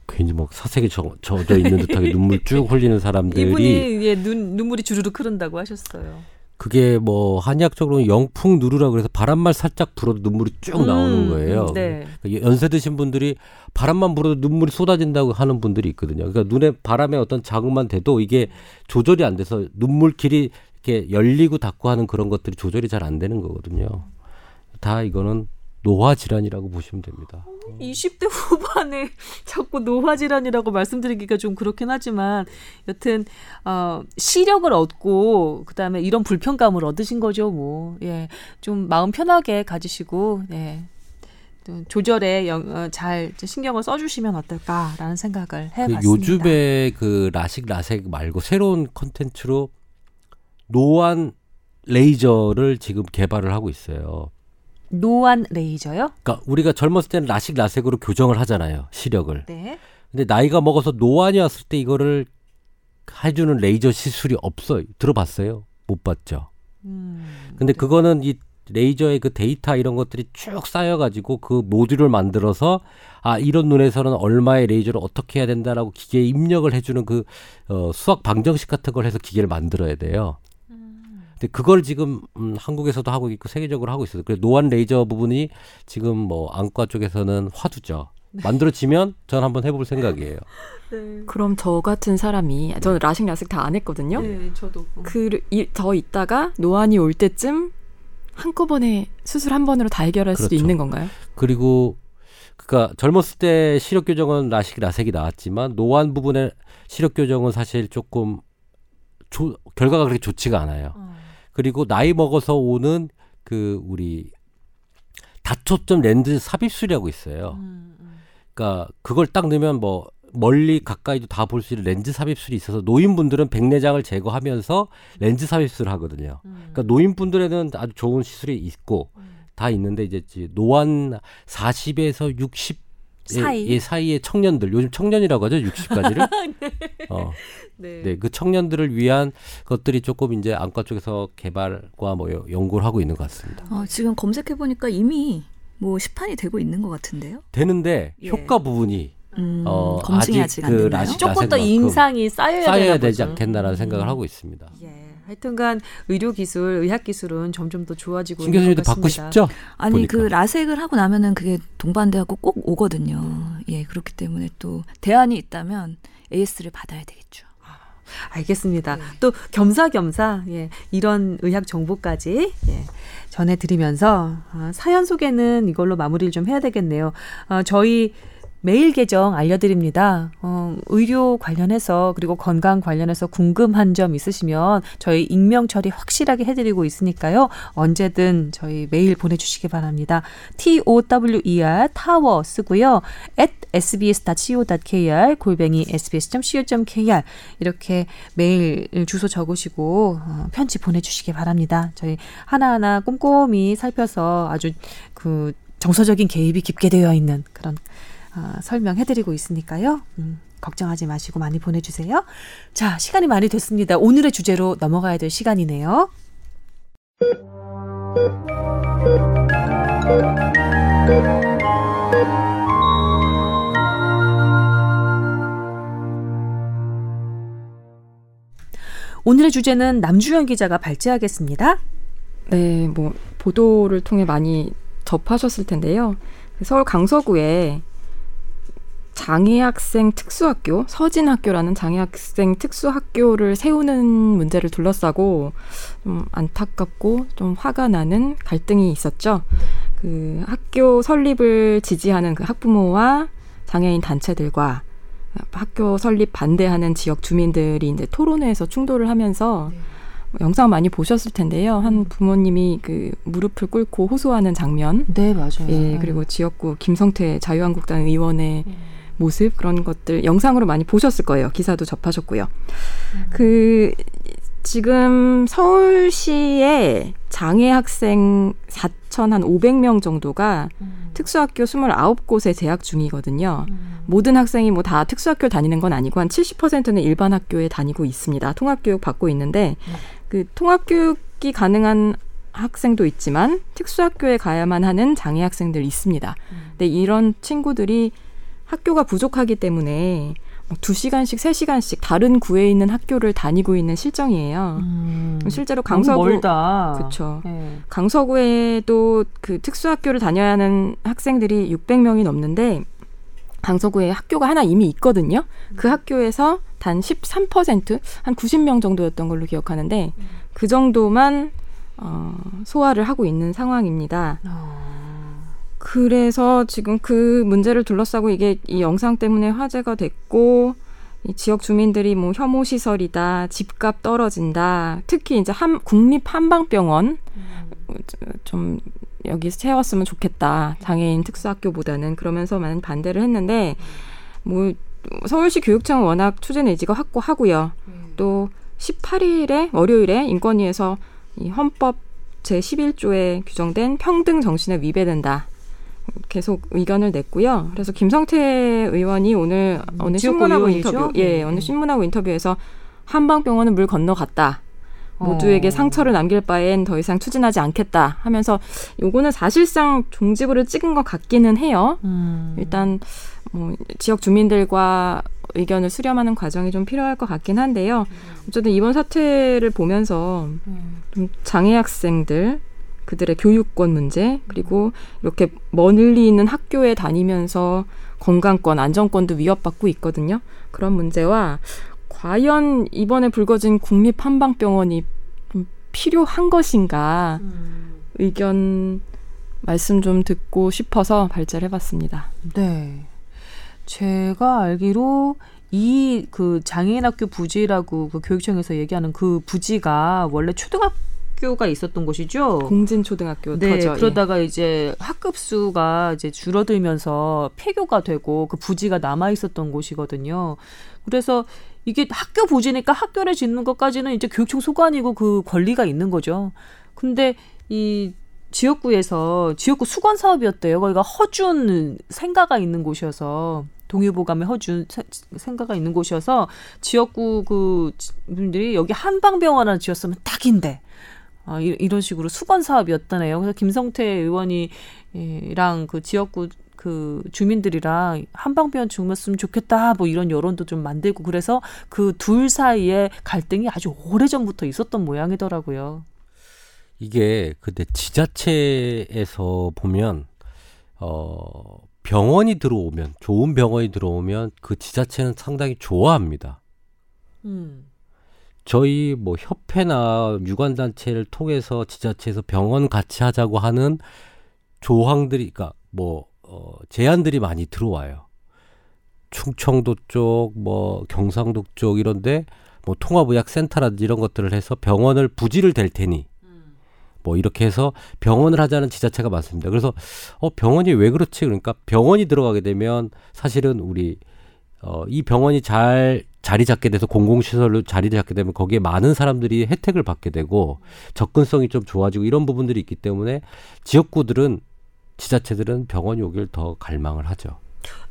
B: 괜히 막 사색에 젖, 젖어 있는 듯하게 눈물 쭉 흘리는 사람들이
A: 이분이 예, 눈 눈물이 주르륵 흐른다고 하셨어요.
B: 그게 뭐 한의학적으로는 영풍 누르라 그래서 바람만 살짝 불어도 눈물이 쭉
A: 음,
B: 나오는 거예요.
A: 네.
B: 그러니까 연세 드신 분들이 바람만 불어도 눈물이 쏟아진다고 하는 분들이 있거든요. 그러니까 눈에 바람에 어떤 자극만 돼도 이게 조절이 안 돼서 눈물길이 이렇게 열리고 닫고 하는 그런 것들이 조절이 잘 안 되는 거거든요. 다 이거는 노화 질환이라고 보시면 됩니다.
A: 20대 후반에 *laughs* 자꾸 노화 질환이라고 말씀드리기가 좀 그렇긴 하지만 여튼 어 시력을 얻고 그다음에 이런 불편감을 얻으신 거죠, 뭐. 예. 좀 마음 편하게 가지시고 예. 또 조절에 영, 어, 잘 신경을 써주시면 어떨까라는 생각을
B: 그
A: 해봤습니다.
B: 요즘에 그 라식 라섹 말고 새로운 컨텐츠로 노안 레이저를 지금 개발을 하고 있어요.
A: 노안 레이저요?
B: 그러니까 우리가 젊었을 때는 라식 라섹으로 교정을 하잖아요. 시력을.
A: 네.
B: 근데 나이가 먹어서 노안이 왔을 때 이거를 해주는 레이저 시술이 없어요. 들어봤어요? 못 봤죠.
A: 음,
B: 근데 그거는 이 레이저의 그 데이터 이런 것들이 쭉 쌓여가지고 그 모듈을 만들어서 아 이런 눈에서는 얼마의 레이저를 어떻게 해야 된다라고 기계에 입력을 해주는 그 어, 수학 방정식 같은 걸 해서 기계를 만들어야 돼요. 근데 그걸 지금 음, 한국에서도 하고 있고 세계적으로 하고 있어요. 그래서 노안 레이저 부분이 지금 뭐 안과 쪽에서는 화두죠. 만들어지면 전 한번 해볼 생각이에요. *laughs*
A: 네.
C: 그럼 저 같은 사람이 저는 라식 라섹 다안 했거든요.
A: 네, 저도.
C: 그더 있다가 노안이 올 때쯤 한꺼번에 수술 한 번으로 다 해결할 수도
B: 그렇죠.
C: 있는 건가요?
B: 그리고 그니까 젊었을 때 시력 교정은 라식 라섹이 나왔지만 노안 부분의 시력 교정은 사실 조금 조, 결과가 그렇게 좋지가 않아요.
A: 어.
B: 그리고 나이 먹어서 오는 그 우리 다초점 렌즈 삽입술이라고 있어요.
A: 음, 음.
B: 그러니까 그걸 딱 넣으면 뭐 멀리 가까이도 다 볼 수 있는 렌즈 삽입술이 있어서 노인분들은 백내장을 제거하면서 렌즈 삽입술을 하거든요.
A: 음.
B: 그러니까 노인분들에는 아주 좋은 시술이 있고 다 있는데 이제 지- 노안 40에서 60
A: 사이?
B: 예, 사이의 청년들 요즘 청년이라고 하죠 60까지를 *laughs* 어,
A: 네.
B: 네, 그 청년들을 위한 것들이 조금 이제 안과 쪽에서 개발과 뭐 여- 연구를 하고 있는 것 같습니다.
D: 어, 지금 검색해 보니까 이미 뭐 시판이 되고 있는 것 같은데요.
B: 되는데
D: 예.
B: 효과 부분이
D: 음,
B: 어,
D: 검증이
B: 아직
D: 아직,
B: 안그
A: 조금 더 인상이 쌓여야,
B: 쌓여야 되지. 않겠나라는 생각을
A: 음.
B: 하고 있습니다.
A: 예. 하여튼간 의료 기술, 의학 기술은 점점 더 좋아지고
B: 신
A: 있는
B: 교수님도
A: 것
B: 받고
A: 같습니다.
B: 싶죠?
D: 아니
B: 보니까.
D: 그 라섹을 하고 나면은 그게 동반돼갖고 꼭 오거든요. 예 그렇기 때문에 또 대안이 있다면 AS를 받아야 되겠죠.
A: 알겠습니다.
B: 네.
A: 또 겸사겸사 예, 이런 의학 정보까지 예, 전해드리면서 아, 사연 소개는 이걸로 마무리를 좀 해야 되겠네요. 아, 저희 메일 계정 알려드립니다. 어, 의료 관련해서 그리고 건강 관련해서 궁금한 점 있으시면 저희 익명 처리 확실하게 해드리고 있으니까요. 언제든 저희 메일 보내주시기 바랍니다. T O W E R 타워 쓰고요. at sbs.co.kr 골뱅이 sbs.co.kr 이렇게 메일 주소 적으시고 어, 편지 보내주시기 바랍니다. 저희 하나하나 꼼꼼히 살펴서 아주 그 정서적인 개입이 깊게 되어 있는 그런 아, 설명해드리고 있으니까요. 음, 걱정하지 마시고 많이 보내주세요. 자, 시간이 많이 됐습니다. 오늘의 주제로 넘어가야 될 시간이네요. 오늘의 주제는 남주현 기자가 발제하겠습니다.
C: 네, 뭐 보도를 통해 많이 접하셨을 텐데요. 서울 강서구에 장애학생 특수학교, 서진학교라는 장애학생 특수학교를 세우는 문제를 둘러싸고 좀 안타깝고 좀 화가 나는 갈등이 있었죠. 그 학교 설립을 지지하는 그 학부모와 장애인 단체들과 학교 설립 반대하는 지역 주민들이 이제 토론회에서 충돌을 하면서 영상 많이 보셨을 텐데요. 한 부모님이 그 무릎을 꿇고 호소하는 장면,
A: 네, 맞아요.
C: 예, 그리고 지역구 김성태 자유한국당 의원의 모습 그런 것들 영상으로 많이 보셨을 거예요. 기사도 접하셨고요. 그 지금 서울시에 장애 학생 한 500명 정도가 특수학교 29곳에 재학 중이거든요. 모든 학생이 뭐 다 특수학교 다니는 건 아니고 한 70%는 일반 학교에 다니고 있습니다. 통합교육 받고 있는데 그 통합교육이 가능한 학생도 있지만 특수학교에 가야만 하는 장애 학생들 있습니다. 근데 이런 친구들이 학교가 부족하기 때문에 뭐두 시간씩 세 시간씩 다른 구에 있는 학교를 다니고 있는 실정이에요.
A: 음.
C: 실제로 강서구
A: 멀다.
C: 그렇죠.
A: 네.
C: 강서구에도 그 특수학교를 다녀야 하는 학생들이 600명이 넘는데 강서구에 학교가 하나 이미 있거든요. 그 학교에서 단 13%, 한 90명 정도였던 걸로 기억하는데 그 정도만 어, 소화를 하고 있는 상황입니다.
A: 어.
C: 그래서 지금 그 문제를 둘러싸고 이게 이 영상 때문에 화제가 됐고 이 지역 주민들이 뭐 혐오 시설이다, 집값 떨어진다. 특히 이제 한 국립 한방병원 좀 여기 세웠으면 좋겠다. 장애인 특수학교보다는 그러면서 많은 반대를 했는데 뭐 서울시 교육청은 워낙 추진 의지가 확고하고요. 또 18일에 월요일에 인권위에서 이 헌법 제 11조에 규정된 평등 정신에 위배된다. 계속 의견을 냈고요. 그래서 김성태 의원이 오늘 오늘
A: 지역구
C: 신문하고
A: 의원이죠?
C: 인터뷰, 예,
A: 음.
C: 오늘 신문하고 인터뷰에서 한방병원은 물 건너갔다. 모두에게
A: 어.
C: 상처를 남길 바엔 더 이상 추진하지 않겠다 하면서 요거는 사실상 종지부를 찍은 것 같기는 해요.
A: 음.
C: 일단 뭐 지역 주민들과 의견을 수렴하는 과정이 좀 필요할 것 같긴 한데요. 어쨌든 이번 사태를 보면서
A: 음.
C: 좀 장애 학생들 그들의 교육권 문제 그리고 이렇게 멀리 있는 학교에 다니면서 건강권, 안전권도 위협받고 있거든요. 그런 문제와 과연 이번에 불거진 국립 한방병원이 좀 필요한 것인가
A: 음.
C: 의견 말씀 좀 듣고 싶어서 발제를 해봤습니다.
A: 네. 제가 알기로 이 그 장애인 학교 부지라고 그 교육청에서 얘기하는 그 부지가 원래 초등학교 가 있었던 곳이죠.
C: 공진 초등학교
A: 네,
C: 터죠. 예.
A: 그러다가 이제 학급 수가 이제 줄어들면서 폐교가 되고 그 부지가 남아 있었던 곳이거든요. 그래서 이게 학교 부지니까 학교를 짓는 것까지는 이제 교육청 소관이고 그 권리가 있는 거죠. 근데 이 지역구에서 지역구 수건 사업이었대요. 거기가 허준 생가가 있는 곳이어서 동의보감에 허준 세- 생가가 있는 곳이어서 지역구 그 분들이 여기 한방병원 하나 지었으면 딱인데 아, 이, 이런 식으로 수건 사업이었다네요. 그래서 김성태 의원이랑 그 지역구 그 주민들이랑 한방병원 죽었으면 좋겠다 뭐 이런 여론도 좀 만들고 그래서 그 둘 사이에 갈등이 아주 오래 전부터 있었던 모양이더라고요.
B: 이게 근데 지자체에서 보면 어 병원이 들어오면 좋은 병원이 들어오면 그 지자체는 상당히 좋아합니다.
A: 음.
B: 저희 뭐 협회나 유관 단체를 통해서 지자체에서 병원 같이 하자고 하는 조항들이 그러니까 뭐 어, 제안들이 많이 들어와요. 충청도 쪽, 뭐 경상도 쪽 이런데 뭐 통합의학센터라든지 이런 것들을 해서 병원을 부지를 댈 테니 뭐 이렇게 해서 병원을 하자는 지자체가 많습니다. 그래서 어 병원이 왜 그렇지? 그러니까 병원이 들어가게 되면 사실은 우리 어 이 병원이 잘 자리 잡게 돼서 공공시설로 자리 잡게 되면 거기에 많은 사람들이 혜택을 받게 되고 접근성이 좀 좋아지고 이런 부분들이 있기 때문에 지역구들은 지자체들은 병원이 오길 더 갈망을 하죠.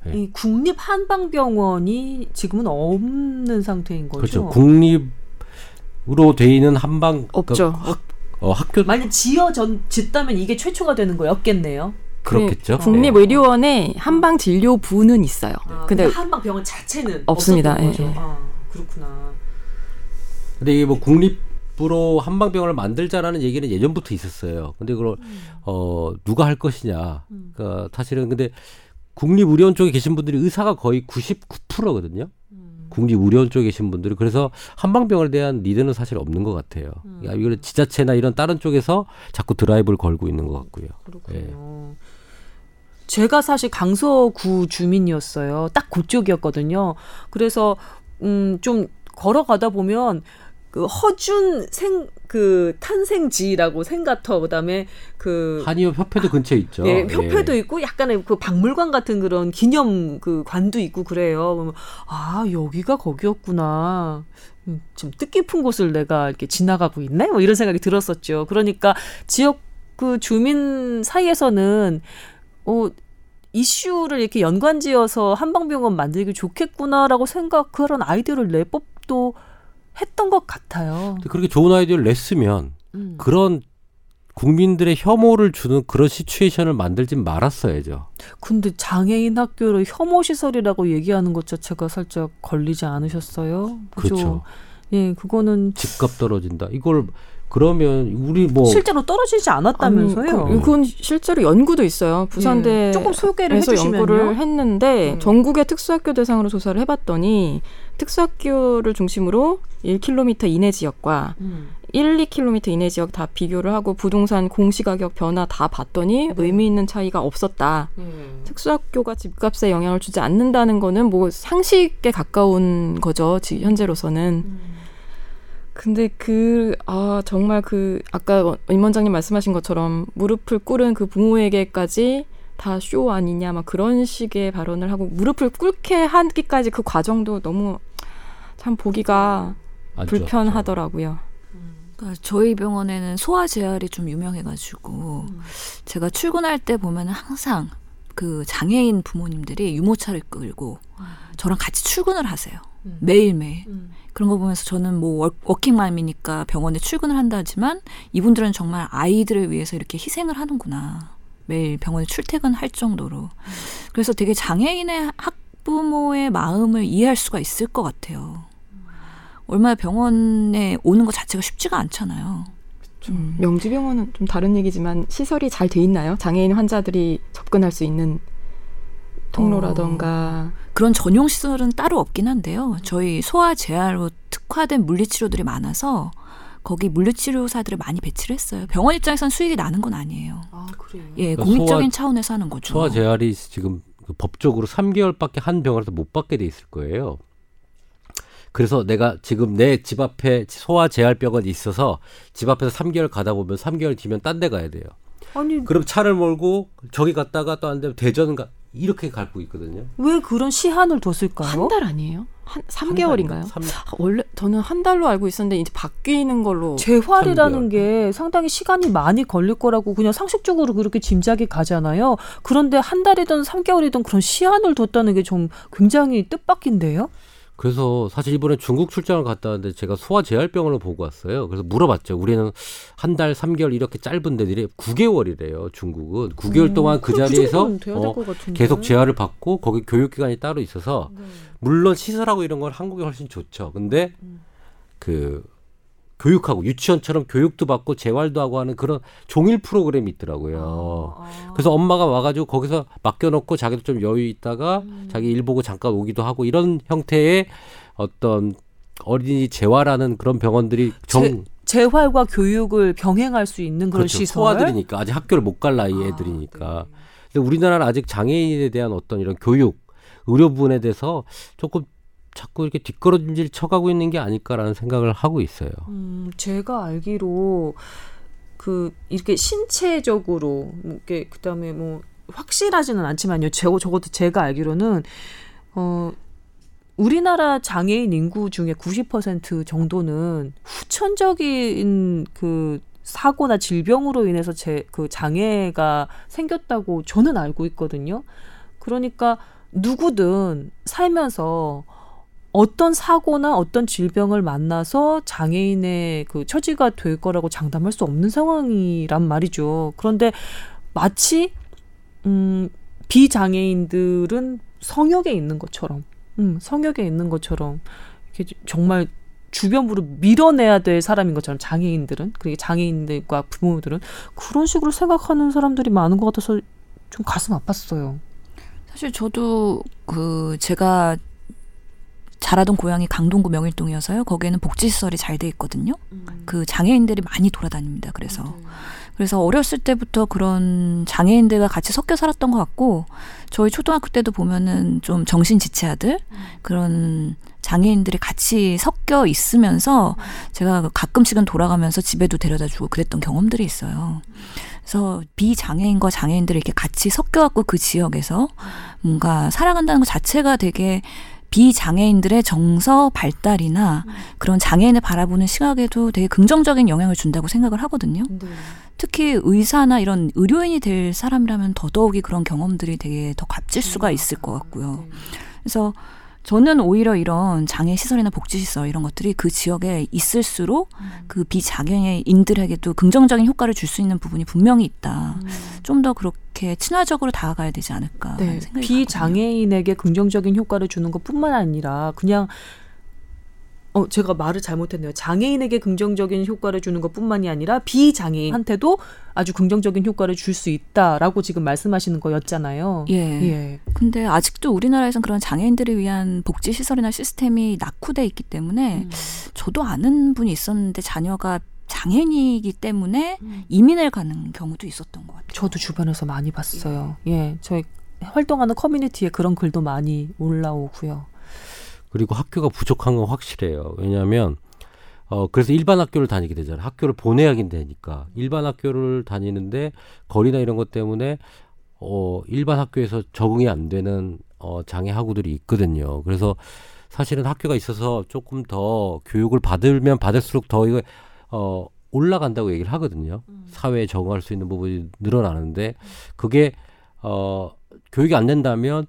B: 네.
A: 이 국립 한방병원이 지금은 없는 상태인 거죠.
B: 그렇죠. 국립으로 돼 있는 한방
C: 없죠.
B: 그 학, 어, 학교
A: 만약 지어전 짓다면 이게 최초가 되는 거였겠네요.
B: 그렇겠죠. 네.
C: 국립의료원에 한방 진료부는 있어요.
A: 아,
C: 근데
A: 근데 한방 병원 자체는
C: 없습니다. 예, 예.
A: 아, 그렇구나.
B: 근데 이게 뭐 국립으로 한방병원을 만들자라는 얘기는 예전부터 있었어요. 근데 그걸 어 누가 할 것이냐. 그러니까 사실은 근데 국립의료원 쪽에 계신 분들이 의사가 거의 99%거든요. 국립의료원 쪽에 계신 분들이 그래서 한방병원에 대한 리드는 사실 없는 것 같아요. 그러니까 이걸 지자체나 이런 다른 쪽에서 자꾸 드라이브를 걸고 있는 것 같고요.
A: 그렇군요.
B: 예.
A: 제가 사실 강서구 주민이었어요. 딱 그쪽이었거든요. 그래서 음 좀 걸어가다 보면 그 허준 생 그 탄생지라고 생가터 그다음에 그
B: 한의협 협회도 근처에 있죠.
A: 예, 협회도
B: 예.
A: 있고 약간의 그 박물관 같은 그런 기념 그 관도 있고 그래요. 그러면 아 여기가 거기였구나. 음, 좀 뜻깊은 곳을 내가 이렇게 지나가고 있네. 뭐 이런 생각이 들었었죠. 그러니까 지역 그 주민 사이에서는 어 이슈를 이렇게 연관지어서 한방병원 만들기 좋겠구나라고 생각 그런 아이디어를 내 법도 했던 것 같아요.
B: 그렇게 좋은 아이디어를 냈으면
A: 음.
B: 그런 국민들의 혐오를 주는 그런 시츄에이션을 만들진 말았어야죠.
A: 근데 장애인 학교를 혐오 시설이라고 얘기하는 것 자체가 살짝 걸리지 않으셨어요? 그죠?
B: 그렇죠.
A: 예, 그거는
B: 집값 떨어진다. 이걸 그러면 우리 뭐
A: 실제로 떨어지지 않았다면서요?
C: 아니, 그, 그건 실제로 연구도 있어요. 부산대
A: 예, 조금 소개를 해주시면요.
C: 연구를 했는데
A: 음.
C: 전국의 특수학교 대상으로 조사를 해봤더니 특수학교를 중심으로 1km 이내 지역과
A: 음.
C: 1, 2km 이내 지역 다 비교를 하고 부동산 공시가격 변화 다 봤더니
A: 네.
C: 의미 있는 차이가 없었다.
A: 예.
C: 특수학교가 집값에 영향을 주지 않는다는 거는 뭐 상식에 가까운 거죠. 지- 현재로서는.
A: 음.
C: 근데 그, 아, 정말 그, 아까 임 원장님 말씀하신 것처럼 무릎을 꿇은 그 부모에게까지 다 쇼 아니냐, 막 그런 식의 발언을 하고 무릎을 꿇게 하기까지 그 과정도 너무 참 보기가
B: 안
C: 불편하더라고요.
D: 그러니까 저희 병원에는 소아 재활이 좀 유명해가지고 제가 출근할 때 보면 항상 그 장애인 부모님들이 유모차를 끌고 저랑 같이 출근을 하세요.
A: 음.
D: 매일매일.
A: 음.
D: 그런 거 보면서 저는 뭐 워- 워킹맘이니까 병원에 출근을 한다 하지만 이분들은 정말 아이들을 위해서 이렇게 희생을 하는구나. 매일 병원에 출퇴근할 정도로. 그래서 되게 장애인의 학부모의 마음을 이해할 수가 있을 것 같아요. 얼마나 병원에 오는 것 자체가 쉽지가 않잖아요. 음.
C: 명지병원은 좀 다른 얘기지만 시설이 잘 돼 있나요? 장애인 환자들이 접근할 수 있는 통로라던가.
D: 그런 전용 시설은 따로 없긴 한데요. 저희 소아 재활로 특화된 물리치료들이 많아서 거기 물리치료사들을 많이 배치를 했어요. 병원 입장에선 수익이 나는 건 아니에요.
A: 아, 그래요.
D: 예,
B: 그러니까
D: 공익적인
B: 소아-
D: 차원에서 하는 거죠.
B: 소아 재활이 지금 그 법적으로 3개월밖에 한 병원에서 못 받게 돼 있을 거예요. 그래서 내가 지금 내 집 앞에 소아 재활병원이 있어서 집 앞에서 3개월 가다 보면 3개월 뒤면 딴 데 가야 돼요.
A: 아니
B: 그럼 차를 몰고 저기 갔다가 또 안 되면 대전 가 이렇게 갈고 있거든요.
A: 왜 그런 시한을 뒀을까요?
C: 한 달 아니에요? 한 3개월인가요?
B: 삼-
C: 원래 저는 한 달로 알고 있었는데 이제 바뀌는 걸로
A: 재활이라는 삼게 상당히 시간이 많이 걸릴 거라고 그냥 상식적으로 그렇게 짐작이 가잖아요. 그런데 한 달이든 3개월이든 그런 시한을 뒀다는 게 좀 굉장히 뜻밖인데요.
B: 그래서 사실 이번에 중국 출장을 갔다 왔는데 제가 소아 재활병원을 보고 왔어요. 그래서 물어봤죠. 우리는 한 달, 3개월 이렇게 짧은 데들이 9개월이래요. 중국은 9개월 동안 그 자리에서
A: 될
B: 어. 계속 재활을 받고 거기 교육 기관이 따로 있어서
A: 네.
B: 물론 시설하고 이런 건 한국이 훨씬 좋죠. 근데
A: 음.
B: 그 교육하고 유치원처럼 교육도 받고 재활도 하고 하는 그런 종일 프로그램이 있더라고요.
A: 아.
B: 그래서 엄마가 와가지고 거기서 맡겨놓고 자기도 좀 여유 있다가
A: 음.
B: 자기 일 보고 잠깐 오기도 하고 이런 형태의 어떤 어린이 재활하는 그런 병원들이 정
A: 재 활과 교육을 병행할 수 있는 그런
B: 그렇죠.
A: 시설.
B: 소아들이니까 아직 학교를 못 갈 나이
A: 아,
B: 애들이니까.
A: 네.
B: 근데 우리나라는 아직 장애인에 대한 어떤 이런 교육, 의료 부분에 대해서 조금 자꾸 이렇게 뒷걸음질 쳐가고 있는 게 아닐까라는 생각을 하고 있어요.
A: 음, 제가 알기로 그 이렇게 신체적으로 뭐 이렇게 그다음에 뭐 확실하지는 않지만요. 제 적어도 제가 알기로는 어 우리나라 장애인 인구 중에 90% 정도는 후천적인 그 사고나 질병으로 인해서 제 그 장애가 생겼다고 저는 알고 있거든요. 그러니까 누구든 살면서 어떤 사고나 어떤 질병을 만나서 장애인의 그 처지가 될 거라고 장담할 수 없는 상황이란 말이죠. 그런데 마치 음 비장애인들은 성역에 있는 것처럼, 음 성역에 있는 것처럼 이렇게 정말 주변으로 밀어내야 될 사람인 것처럼 장애인들은 그리고 장애인들과 부모들은 그런 식으로 생각하는 사람들이 많은 것 같아서 좀 가슴 아팠어요.
D: 사실 저도 그 제가 자라던 고향이 강동구 명일동이어서요. 거기에는 복지시설이 잘 돼 있거든요. 그 장애인들이 많이 돌아다닙니다. 그래서 그래서 어렸을 때부터 그런 장애인들과 같이 섞여 살았던 것 같고 저희 초등학교 때도 보면은 좀 정신 지체아들 그런 장애인들이 같이 섞여 있으면서 제가 가끔씩은 돌아가면서 집에도 데려다 주고 그랬던 경험들이 있어요. 그래서 비장애인과 장애인들이 이렇게 같이 섞여갖고 그 지역에서 뭔가 살아간다는 것 자체가 되게 비장애인들의 정서 발달이나 그런 장애인을 바라보는 시각에도 되게 긍정적인 영향을 준다고 생각을 하거든요.
A: 네.
D: 특히 의사나 이런 의료인이 될 사람이라면 더더욱이 그런 경험들이 되게 더 값질 수가 있을 것 같고요. 그래서 저는 오히려 이런 장애 시설이나 복지 시설 이런 것들이 그 지역에 있을수록 그 비장애인들에게도 긍정적인 효과를 줄 수 있는 부분이 분명히 있다. 좀더 그렇게 친화적으로 다가가야 되지 않을까
A: 네.
D: 생각이
A: 비장애인에게 긍정적인 효과를 주는 것뿐만 아니라 그냥 어 제가 말을 잘못했네요. 장애인에게 긍정적인 효과를 주는 것 뿐만이 아니라 비장애인한테도 아주 긍정적인 효과를 줄 수 있다라고 지금 말씀하시는 거였잖아요.
D: 예.
A: 예.
D: 근데 아직도 우리나라에서는 그런 장애인들을 위한 복지 시설이나 시스템이 낙후돼 있기 때문에
A: 음.
D: 저도 아는 분이 있었는데 자녀가 장애인이기 때문에
A: 음.
D: 이민을 가는 경우도 있었던 것 같아요.
A: 저도 주변에서 많이 봤어요. 예. 저희 활동하는 커뮤니티에 그런 글도 많이 올라오고요.
B: 그리고 학교가 부족한 건 확실해요. 왜냐하면 어 그래서 일반 학교를 다니게 되잖아요. 학교를 보내야 되니까 일반 학교를 다니는데 거리나 이런 것 때문에 어 일반 학교에서 적응이 안 되는 어 장애 학우들이 있거든요. 그래서 사실은 학교가 있어서 조금 더 교육을 받으면 받을수록 더 이거 어 올라간다고 얘기를 하거든요. 사회에 적응할 수 있는 부분이 늘어나는데 그게 어 교육이 안 된다면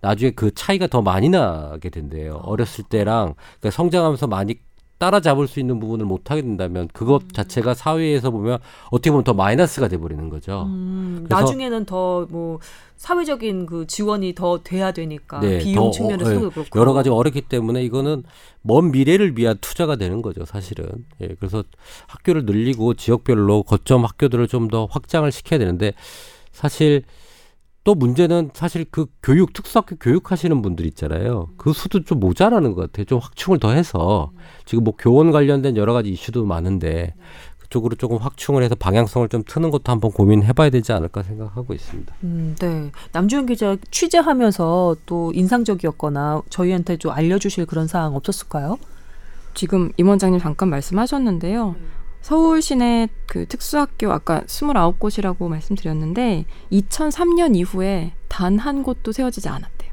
B: 나중에 그 차이가 더 많이 나게 된대요. 어렸을 때랑 그러니까 성장하면서 많이 따라잡을 수 있는 부분을 못 하게 된다면 그것 자체가 사회에서 보면 어떻게 보면 더 마이너스가 돼 버리는 거죠.
A: 음, 나중에는 더 뭐 사회적인 그 지원이 더 돼야 되니까
B: 네,
A: 비용
B: 더,
A: 측면에서도
B: 어, 예,
A: 그렇고
B: 여러 가지 어렵기 때문에 이거는 먼 미래를 위한 투자가 되는 거죠, 사실은. 예, 그래서 학교를 늘리고 지역별로 거점 학교들을 좀 더 확장을 시켜야 되는데 사실 또 문제는 사실 그 교육 특수학교 교육하시는 분들 있잖아요. 그 수도 좀 모자라는 것 같아요. 좀 확충을 더 해서 지금 뭐 교원 관련된 여러 가지 이슈도 많은데 그쪽으로 조금 확충을 해서 방향성을 좀 트는 것도 한번 고민해봐야 되지 않을까 생각하고 있습니다.
A: 음, 네. 남주현 기자 취재하면서 또 인상적이었거나 저희한테 좀 알려주실 그런 사항 없었을까요?
C: 지금 임 원장님 잠깐 말씀하셨는데요. 서울 시내 그 특수학교 아까 29곳이라고 말씀드렸는데 2003년 이후에 단 한 곳도 세워지지 않았대요.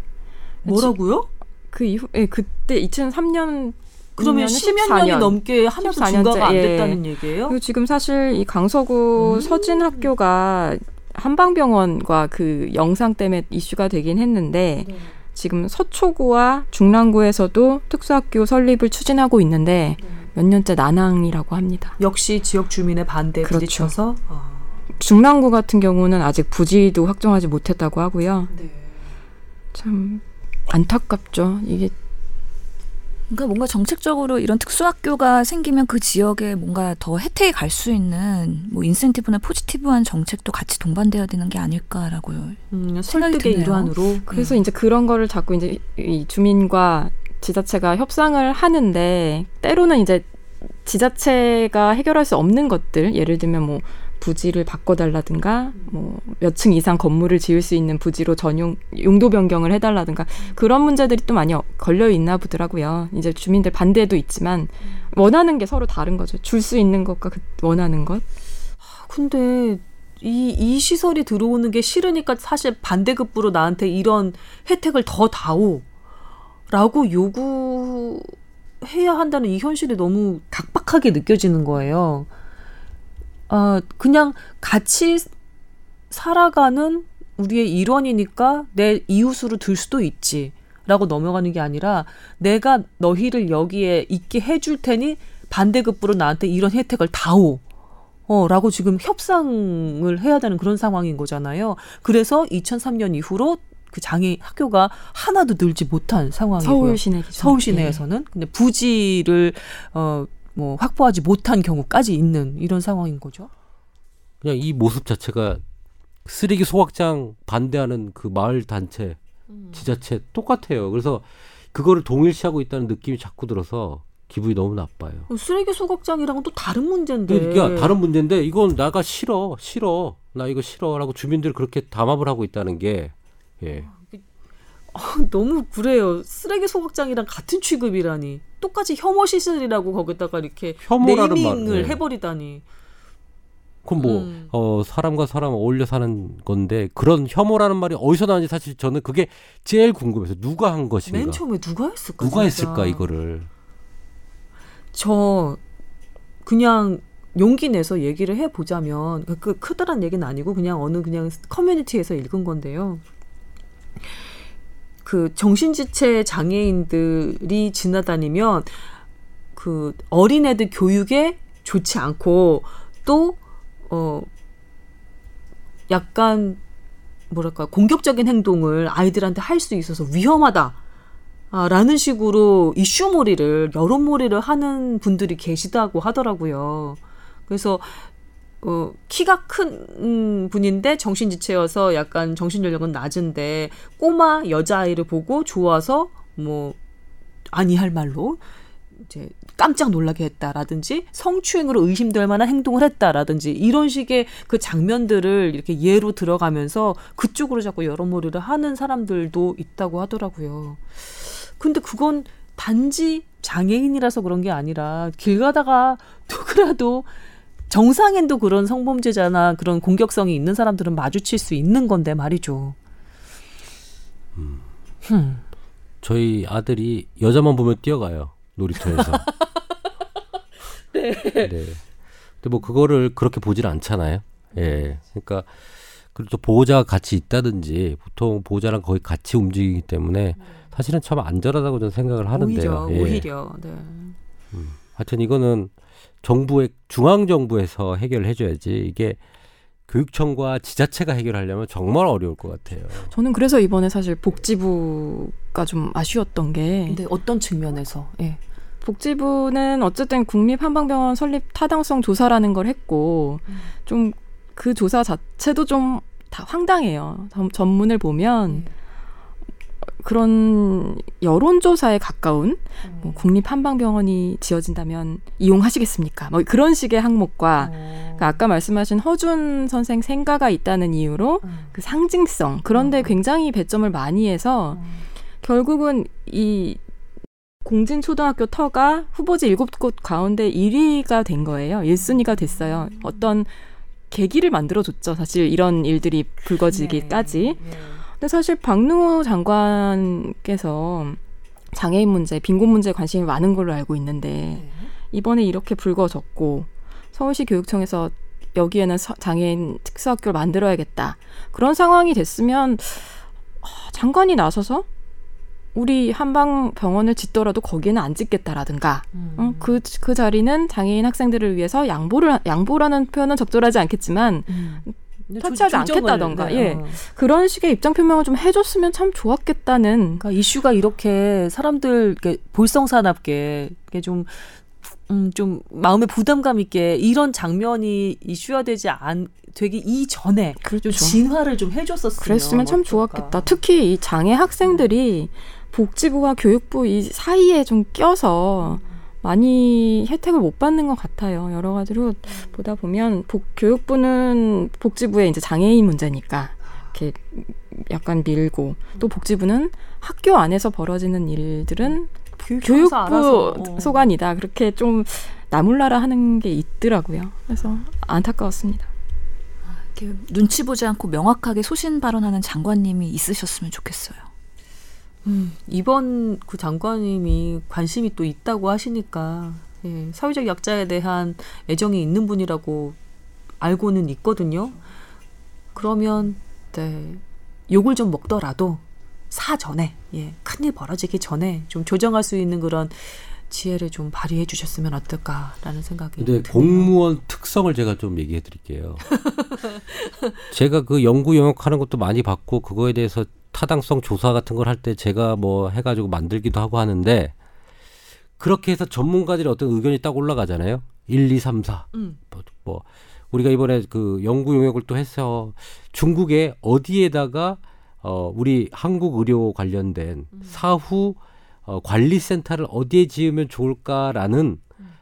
A: 뭐라고요?
C: 그 이후 예, 그때 2003년
A: 그러면 10여 년이 넘게 하나도
C: 14 년째,
A: 증가가 안
C: 예.
A: 됐다는 얘기예요?
C: 그리고 지금 사실 이 강서구
A: 음.
C: 서진 학교가 한방병원과 그 영상 때문에 이슈가 되긴 했는데
A: 네.
C: 지금 서초구와 중랑구에서도 특수학교 설립을 추진하고 있는데 몇 년째 난항이라고 합니다.
A: 역시 지역 주민의 반대에
C: 그렇죠.
A: 부딪혀서 아,
C: 중랑구 같은 경우는 아직 부지도 확정하지 못했다고 하고요.
A: 네.
C: 참 안타깝죠. 이게
D: 그러니까 뭔가 정책적으로 이런 특수학교가 생기면 그 지역에 뭔가 더 혜택이 갈 수 있는 뭐 인센티브나 포지티브한 정책도 같이 동반돼야 되는 게 아닐까라고요.
A: 음,
D: 생각이
A: 설득의
D: 드네요.
A: 일환으로
C: 그래서 이제 그런 거를 자꾸 이제 이 주민과 지자체가 협상을 하는데 때로는 이제 지자체가 해결할 수 없는 것들 예를 들면 뭐 부지를 바꿔달라든가 뭐 몇 층 이상 건물을 지을 수 있는 부지로 전용 용도 변경을 해달라든가 그런 문제들이 또 많이 어- 걸려 있나 보더라고요. 이제 주민들 반대도 있지만 원하는 게 서로 다른 거죠. 줄 수 있는 것과 그 원하는 것.
A: 근데 이, 이 시설이 들어오는 게 싫으니까 사실 반대급부로 나한테 이런 혜택을 더 다오. 라고 요구해야 한다는 이 현실이 너무 각박하게 느껴지는 거예요. 아, 그냥 같이 살아가는 우리의 일원이니까 내 이웃으로 들 수도 있지. 라고 넘어가는 게 아니라 내가 너희를 여기에 있게 해줄 테니 반대급부로 나한테 이런 혜택을 다오. 어, 라고 지금 협상을 해야 되는 그런 상황인 거잖아요. 그래서 2003년 이후로 그 장애 학교가 하나도 늘지 못한 상황이고요.
C: 서울 시내 기준.
A: 서울 시내에서는 근데 부지를 어 뭐 확보하지 못한 경우까지 있는 이런 상황인 거죠.
B: 그냥 이 모습 자체가 쓰레기 소각장 반대하는 그 마을 단체 지자체 똑같아요. 그래서 그거를 동일시하고 있다는 느낌이 자꾸 들어서 기분이 너무 나빠요.
A: 쓰레기 소각장이랑은 또 다른 문제인데.
B: 그러니까 다른 문제인데 이건 나가 싫어 싫어 나 이거 싫어라고 주민들 그렇게 담합을 하고 있다는 게 예. *laughs*
A: 너무 그래요. 쓰레기 소각장이랑 같은 취급이라니. 똑같이 혐오 시설이라고 거기다가 이렇게
B: 혐오라는
A: 네이밍을
B: 말, 네.
A: 해버리다니.
B: 그럼 뭐
A: 음.
B: 어, 사람과 사람 어울려 사는 건데 그런 혐오라는 말이 어디서 나는지 사실 저는 그게 제일 궁금해서 누가 한 것인가?
A: 맨 처음에 누가 했을까?
B: 누가
A: 진짜.
B: 했을까 이거를?
A: 저 그냥 용기 내서 얘기를 해 보자면 그 크다란 얘기는 아니고 그냥 어느 그냥 커뮤니티에서 읽은 건데요. 그 정신지체 장애인들이 지나다니면 그 어린애들 교육에 좋지 않고 또 어 약간 뭐랄까 공격적인 행동을 아이들한테 할 수 있어서 위험하다. 아, 라는 식으로 이슈몰이를 여론몰이를 하는 분들이 계시다고 하더라고요. 그래서 어, 키가 큰 음, 분인데 정신지체여서 약간 정신연령은 낮은데 꼬마 여자아이를 보고 좋아서 뭐 아니할 말로 이제 깜짝 놀라게 했다라든지 성추행으로 의심될 만한 행동을 했다라든지 이런 식의 그 장면들을 이렇게 예로 들어가면서 그쪽으로 자꾸 여론몰이를 하는 사람들도 있다고 하더라고요. 근데 그건 단지 장애인이라서 그런 게 아니라 길 가다가 누구라도 정상인도 그런 성범죄자나 그런 공격성이 있는 사람들은 마주칠 수 있는 건데 말이죠. 음.
B: 저희 아들이 여자만 보면 뛰어가요 놀이터에서. *laughs* 네. 근데 뭐 그거를 그렇게 보질 않잖아요. 예. 그러니까 그리고 또 보호자가 같이 있다든지 보통 보호자랑 거의 같이 움직이기 때문에 사실은 참 안전하다고 저는 생각을 하는데요.
A: 오히려
B: 예.
A: 오히려 네.
B: 하여튼 이거는 정부의 중앙 정부에서 해결을 해줘야지 이게 교육청과 지자체가 해결하려면 정말 어려울 것 같아요.
C: 저는 그래서 이번에 사실 복지부가 좀 아쉬웠던 게
A: 근데 어떤 측면에서 예.
C: 복지부는 어쨌든 국립 한방병원 설립 타당성 조사라는 걸 했고 좀그 조사 자체도 좀 다 황당해요. 전- 전문을 보면
A: 네.
C: 그런 여론조사에 가까운 뭐 국립 한방병원이 지어진다면 이용하시겠습니까? 뭐 그런 식의 항목과 그러니까 아까 말씀하신 허준 선생 생가가 있다는 이유로 그 상징성 그런데
A: 음.
C: 굉장히 배점을 많이 해서 결국은 이 공진 초등학교 터가 후보지 일곱 곳 가운데 1위가 된 거예요. 1순위가 됐어요. 어떤 계기를 만들어줬죠. 사실 이런 일들이 불거지기까지.
A: 네.
C: 근데 사실 박능호 장관께서 장애인 문제, 빈곤 문제에 관심이 많은 걸로 알고 있는데
A: 네.
C: 이번에 이렇게 불거졌고 서울시 교육청에서 여기에는 서- 장애인 특수학교를 만들어야겠다. 그런 상황이 됐으면 아, 장관이 나서서 우리 한방 병원을 짓더라도 거기에는 안 짓겠다라든가
A: 음.
C: 어, 그, 그 자리는 장애인 학생들을 위해서 양보를 양보라는 표현은 적절하지 않겠지만
A: 음.
C: 터치하지 않겠다던가,
A: 네,
C: 예.
A: 어.
C: 그런 식의 입장 표명을 좀 해줬으면 참 좋았겠다는
A: 그러니까 이슈가 이렇게 사람들 이게 좀 음, 좀 마음에 부담감 있게 이런 장면이 이슈화되지 않 되기 이전에
C: 그렇죠.
A: 좀 진화를 좀 해줬었으면
C: 그랬으면 참
A: 어떨까.
C: 좋았겠다. 특히 이 장애 학생들이 복지부와 교육부 이 사이에 좀 껴서 많이 혜택을 못 받는 것 같아요. 여러 가지로 보다 보면 복, 교육부는 복지부의 이제 장애인 문제니까 이렇게 약간 밀고 또 복지부는 학교 안에서 벌어지는 일들은 교육부
A: 어.
C: 소관이다. 그렇게 좀 나몰라라 하는 게 있더라고요. 그래서 안타까웠습니다.
D: 이렇게 눈치 보지 않고 명확하게 소신 발언하는 장관님이 있으셨으면 좋겠어요.
A: 음, 이번 그 장관님이 관심이 또 있다고 하시니까 예, 사회적 약자에 대한 애정이 있는 분이라고 알고는 있거든요. 그러면 네, 욕을 좀 먹더라도 사전에 예, 큰일 벌어지기 전에 좀 조정할 수 있는 그런 지혜를 좀 발휘해 주셨으면 어떨까라는 생각이
B: 근데
A: 드네요.
B: 공무원 특성을 제가 좀 얘기해 드릴게요. *laughs* 제가 그 연구 영역하는 것도 많이 봤고 그거에 대해서 타당성 조사 같은 걸 할 때 제가 뭐 해가지고 만들기도 하고 하는데 그렇게 해서 전문가들이 어떤 의견이 딱 올라가잖아요. 1, 2, 3, 4.
A: 음.
B: 뭐, 뭐 우리가 이번에 그 연구 용역을 또 해서 중국에 어디에다가 어 우리 한국 의료 관련된 사후 어 관리센터를 어디에 지으면 좋을까라는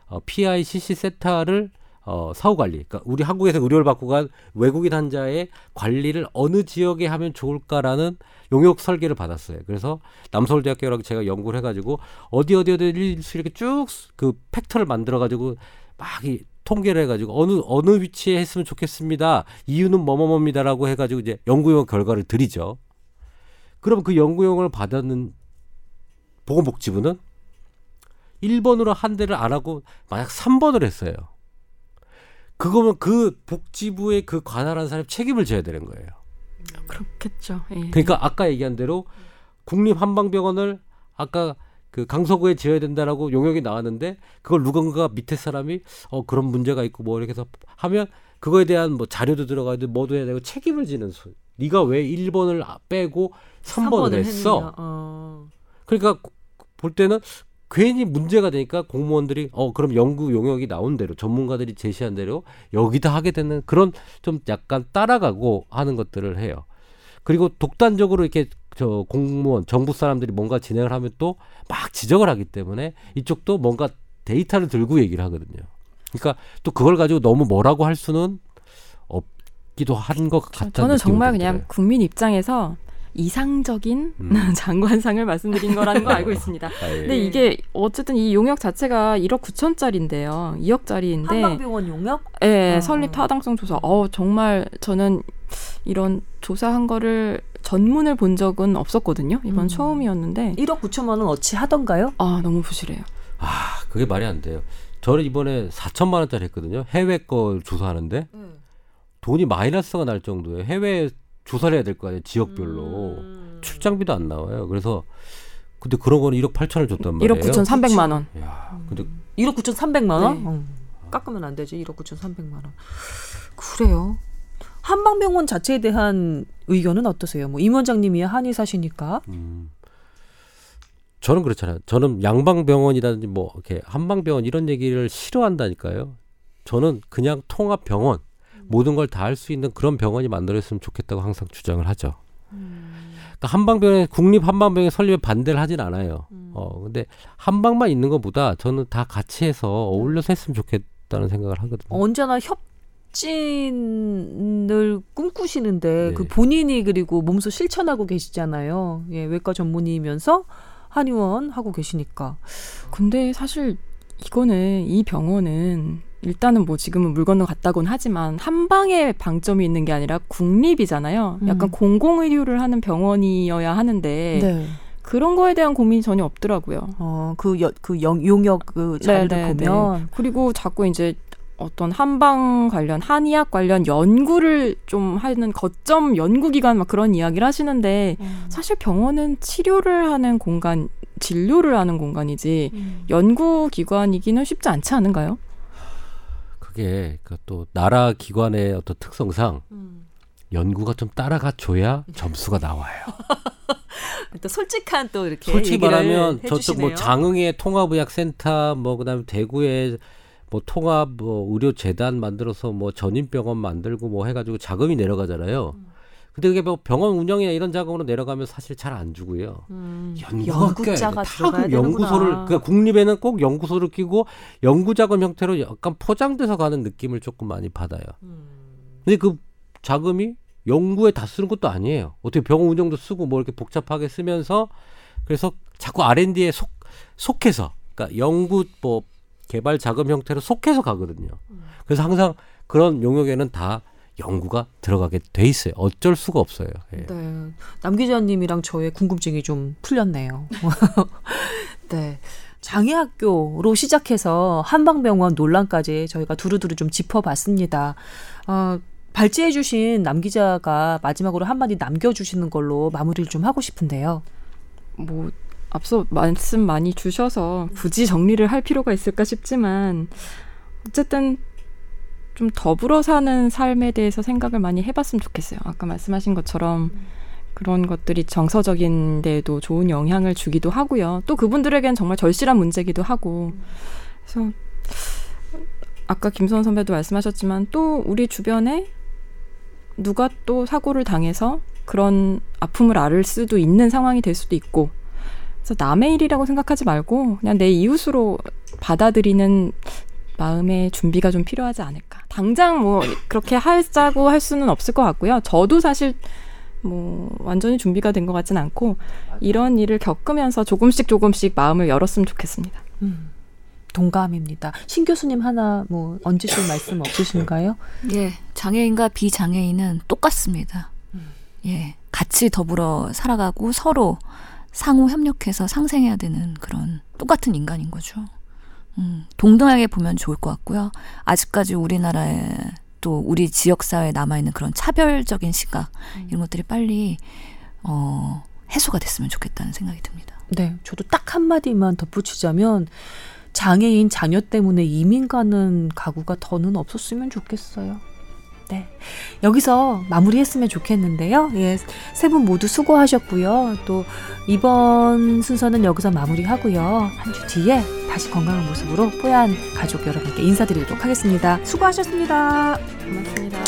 B: 어 PICC 센터를 어 사후 관리 그러니까 우리 한국에서 의료를 받고 간 외국인 환자의 관리를 어느 지역에 하면 좋을까라는 용역 설계를 받았어요. 그래서 남서울대학교랑 제가 연구를 해가지고 어디 어디 어디 이렇게 쭉 그 팩터를 만들어가지고 막 이 통계를 해가지고 어느 어느 위치에 했으면 좋겠습니다. 이유는 뭐뭐뭐입니다라고 해가지고 이제 연구용 결과를 드리죠. 그럼 그 연구용을 받았는 보건복지부는 1번으로 한 대를 안 하고 만약 3번을 했어요. 그거면 그 복지부의 그 관할한 사람이 책임을 져야 되는 거예요.
C: 그렇겠죠. 예.
B: 그러니까 아까 얘기한 대로 국립 한방병원을 아까 그 강서구에 지어야 된다라고 용역이 나왔는데 그걸 누군가 밑에 사람이 어 그런 문제가 있고 뭐 이렇게 해서 하면 그거에 대한 뭐 자료도 들어가야 돼 뭐도 해야 되고 책임을 지는 소. 네가 왜 1번을 빼고 3번을 했어?
A: 했느냐. 어.
B: 그러니까 볼 때는 괜히 문제가 되니까 공무원들이 어 그럼 연구 용역이 나온 대로 전문가들이 제시한 대로 여기다 하게 되는 그런 좀 약간 따라가고 하는 것들을 해요. 그리고 독단적으로 이렇게 저 공무원 정부 사람들이 뭔가 진행을 하면 또 막 지적을 하기 때문에 이쪽도 뭔가 데이터를 들고 얘기를 하거든요. 그러니까 또 그걸 가지고 너무 뭐라고 할 수는 없기도 한 것 같다는
C: 저는 정말 그냥. 국민 입장에서 이상적인
B: 음. *laughs*
C: 장관상을 말씀드린 거라는 거 알고 있습니다. *laughs*
B: 아, 예.
C: 근데 이게 어쨌든 이 용역 자체가 1억 9천짜리인데요. 2억짜리인데
A: 한방병원 용역?
C: 예,
A: 어.
C: 설립 타당성 조사. 어, 정말 저는 이런 조사한 거를 전문을 본 적은 없었거든요. 이번
A: 음.
C: 처음이었는데
A: 1억 9천만 원 어치 하던가요?
C: 아, 너무 부실해요.
B: 아 그게 말이 안 돼요. 저는 이번에 4천만 원짜리 했거든요. 해외 거 조사하는데 돈이 마이너스가 날 정도에 해외 조사를 해야 될 거 아니에요. 지역별로
A: 음.
B: 출장비도 안 나와요. 그래서 근데 그런 거는 1억 8천을 줬단 말이에요.
C: 1억 9,300만 원.
B: 야, 근데
A: 1억 9,300만 원?
C: 네.
A: 어. 깎으면 안 되지. 1억 9,300만 원. 그래요. 한방병원 자체에 대한 의견은 어떠세요? 뭐 임 원장님이 한의사시니까.
B: 음, 저는 그렇잖아요. 저는 양방병원이라든지 뭐 이렇게 한방병원 이런 얘기를 싫어한다니까요. 저는 그냥 통합병원 모든 걸 다 할 수 있는 그런 병원이 만들어졌으면 좋겠다고 항상 주장을 하죠. 그러니까 한방병원 국립 한방병원 설립에 반대를 하진 않아요. 어 근데 한방만 있는 것보다 저는 다 같이 해서 어울려서 했으면 좋겠다는 생각을 하거든요.
A: 언제나 협 진을 꿈꾸시는데
B: 네.
A: 그 본인이 그리고 몸소 실천하고 계시잖아요. 예, 외과 전문의이면서 한의원 하고 계시니까.
C: 근데 사실 이거는 이 병원은 일단은 뭐 지금은 물 건너 갔다곤 하지만 한 방에 방점이 있는 게 아니라 국립이잖아요. 약간
A: 음.
C: 공공의료를 하는 병원이어야 하는데
A: 네.
C: 그런 거에 대한 고민이 전혀 없더라고요.
A: 어, 그, 여, 그 영, 용역 그 자료를
C: 네, 네,
A: 보면.
C: 그리고 자꾸 이제 어떤 한방 관련 한의학 관련 연구를 좀 하는 거점 연구기관 막 그런 이야기를 하시는데
A: 음.
C: 사실 병원은 치료를 하는 공간, 진료를 하는 공간이지
A: 음.
C: 연구기관이기는 쉽지 않지 않은가요?
B: 그게 그또 나라 기관의 어떤 특성상
A: 음.
B: 연구가 좀 따라가 줘야 *laughs* 점수가 나와요. *laughs*
A: 또 솔직한 또 이렇게
B: 솔직히
A: 얘기를
B: 말하면 저쪽. 뭐 장흥의 통합의학센터 뭐 그다음에 대구에 뭐 통합 뭐 의료재단 만들어서 뭐 전인병원 만들고 뭐 해가지고 자금이 내려가잖아요. 근데 그게 뭐 병원 운영이나 이런 자금으로 내려가면 사실 잘 안 주고요.
A: 음. 연구자가
B: 다 연구소를. 그러니까 국립에는 꼭 연구소를 끼고 연구 자금 형태로 약간 포장돼서 가는 느낌을 조금 많이 받아요.
A: 음.
B: 근데 그 자금이 연구에 다 쓰는 것도 아니에요. 어떻게 병원 운영도 쓰고 뭐 이렇게 복잡하게 쓰면서 그래서 자꾸 R&D에 속 속해서 그러니까 연구 뭐 개발 자금 형태로 속해서 가거든요. 그래서 항상 그런 용역에는 다 연구가 들어가게 돼 있어요. 어쩔 수가 없어요. 예.
A: 네. 남 기자님이랑 저의 궁금증이 좀 풀렸네요. *laughs* 네. 장애학교로 시작해서 한방병원 논란까지 저희가 두루두루 좀 짚어봤습니다. 어, 발제해 주신 남 기자가 마지막으로 한마디 남겨주시는 걸로 마무리를 좀 하고 싶은데요.
C: 뭐 앞서 말씀 많이 주셔서 굳이 정리를 할 필요가 있을까 싶지만 어쨌든 좀 더불어 사는 삶에 대해서 생각을 많이 해봤으면 좋겠어요. 아까 말씀하신 것처럼 그런 것들이 정서적인 데에도 좋은 영향을 주기도 하고요. 또 그분들에겐 정말 절실한 문제기도 하고. 그래서 아까 김소원 선배도 말씀하셨지만 또 우리 주변에 누가 또 사고를 당해서 그런 아픔을 앓을 수도 있는 상황이 될 수도 있고 그래서 남의 일이라고 생각하지 말고 그냥 내 이웃으로 받아들이는 마음의 준비가 좀 필요하지 않을까. 당장 뭐 그렇게 하자고 할 수는 없을 것 같고요. 저도 사실 뭐 완전히 준비가 된 것 같진 않고 이런 일을 겪으면서 조금씩 조금씩 마음을 열었으면 좋겠습니다.
A: 음. 동감입니다. 신 교수님 하나 뭐 얹으실 말씀 없으신가요?
D: 예, 장애인과 비장애인은 똑같습니다.
A: 음.
D: 예, 같이 더불어 살아가고 서로 상호 협력해서 상생해야 되는 그런 똑같은 인간인 거죠. 음, 동등하게 보면 좋을 것 같고요. 아직까지 우리나라에 또 우리 지역 사회에 남아 있는 그런 차별적인 시각 이런 것들이 빨리 어, 해소가 됐으면 좋겠다는 생각이 듭니다.
A: 네, 저도 딱 한마디만 덧붙이자면 장애인 자녀 때문에 이민 가는 가구가 더는 없었으면 좋겠어요. 네. 여기서 마무리했으면 좋겠는데요. 예. 세 분 모두 수고하셨고요. 또 이번 순서는 여기서 마무리하고요. 한 주 뒤에 다시 건강한 모습으로 뽀얀 가족 여러분께 인사드리도록 하겠습니다. 수고하셨습니다.
C: 고맙습니다.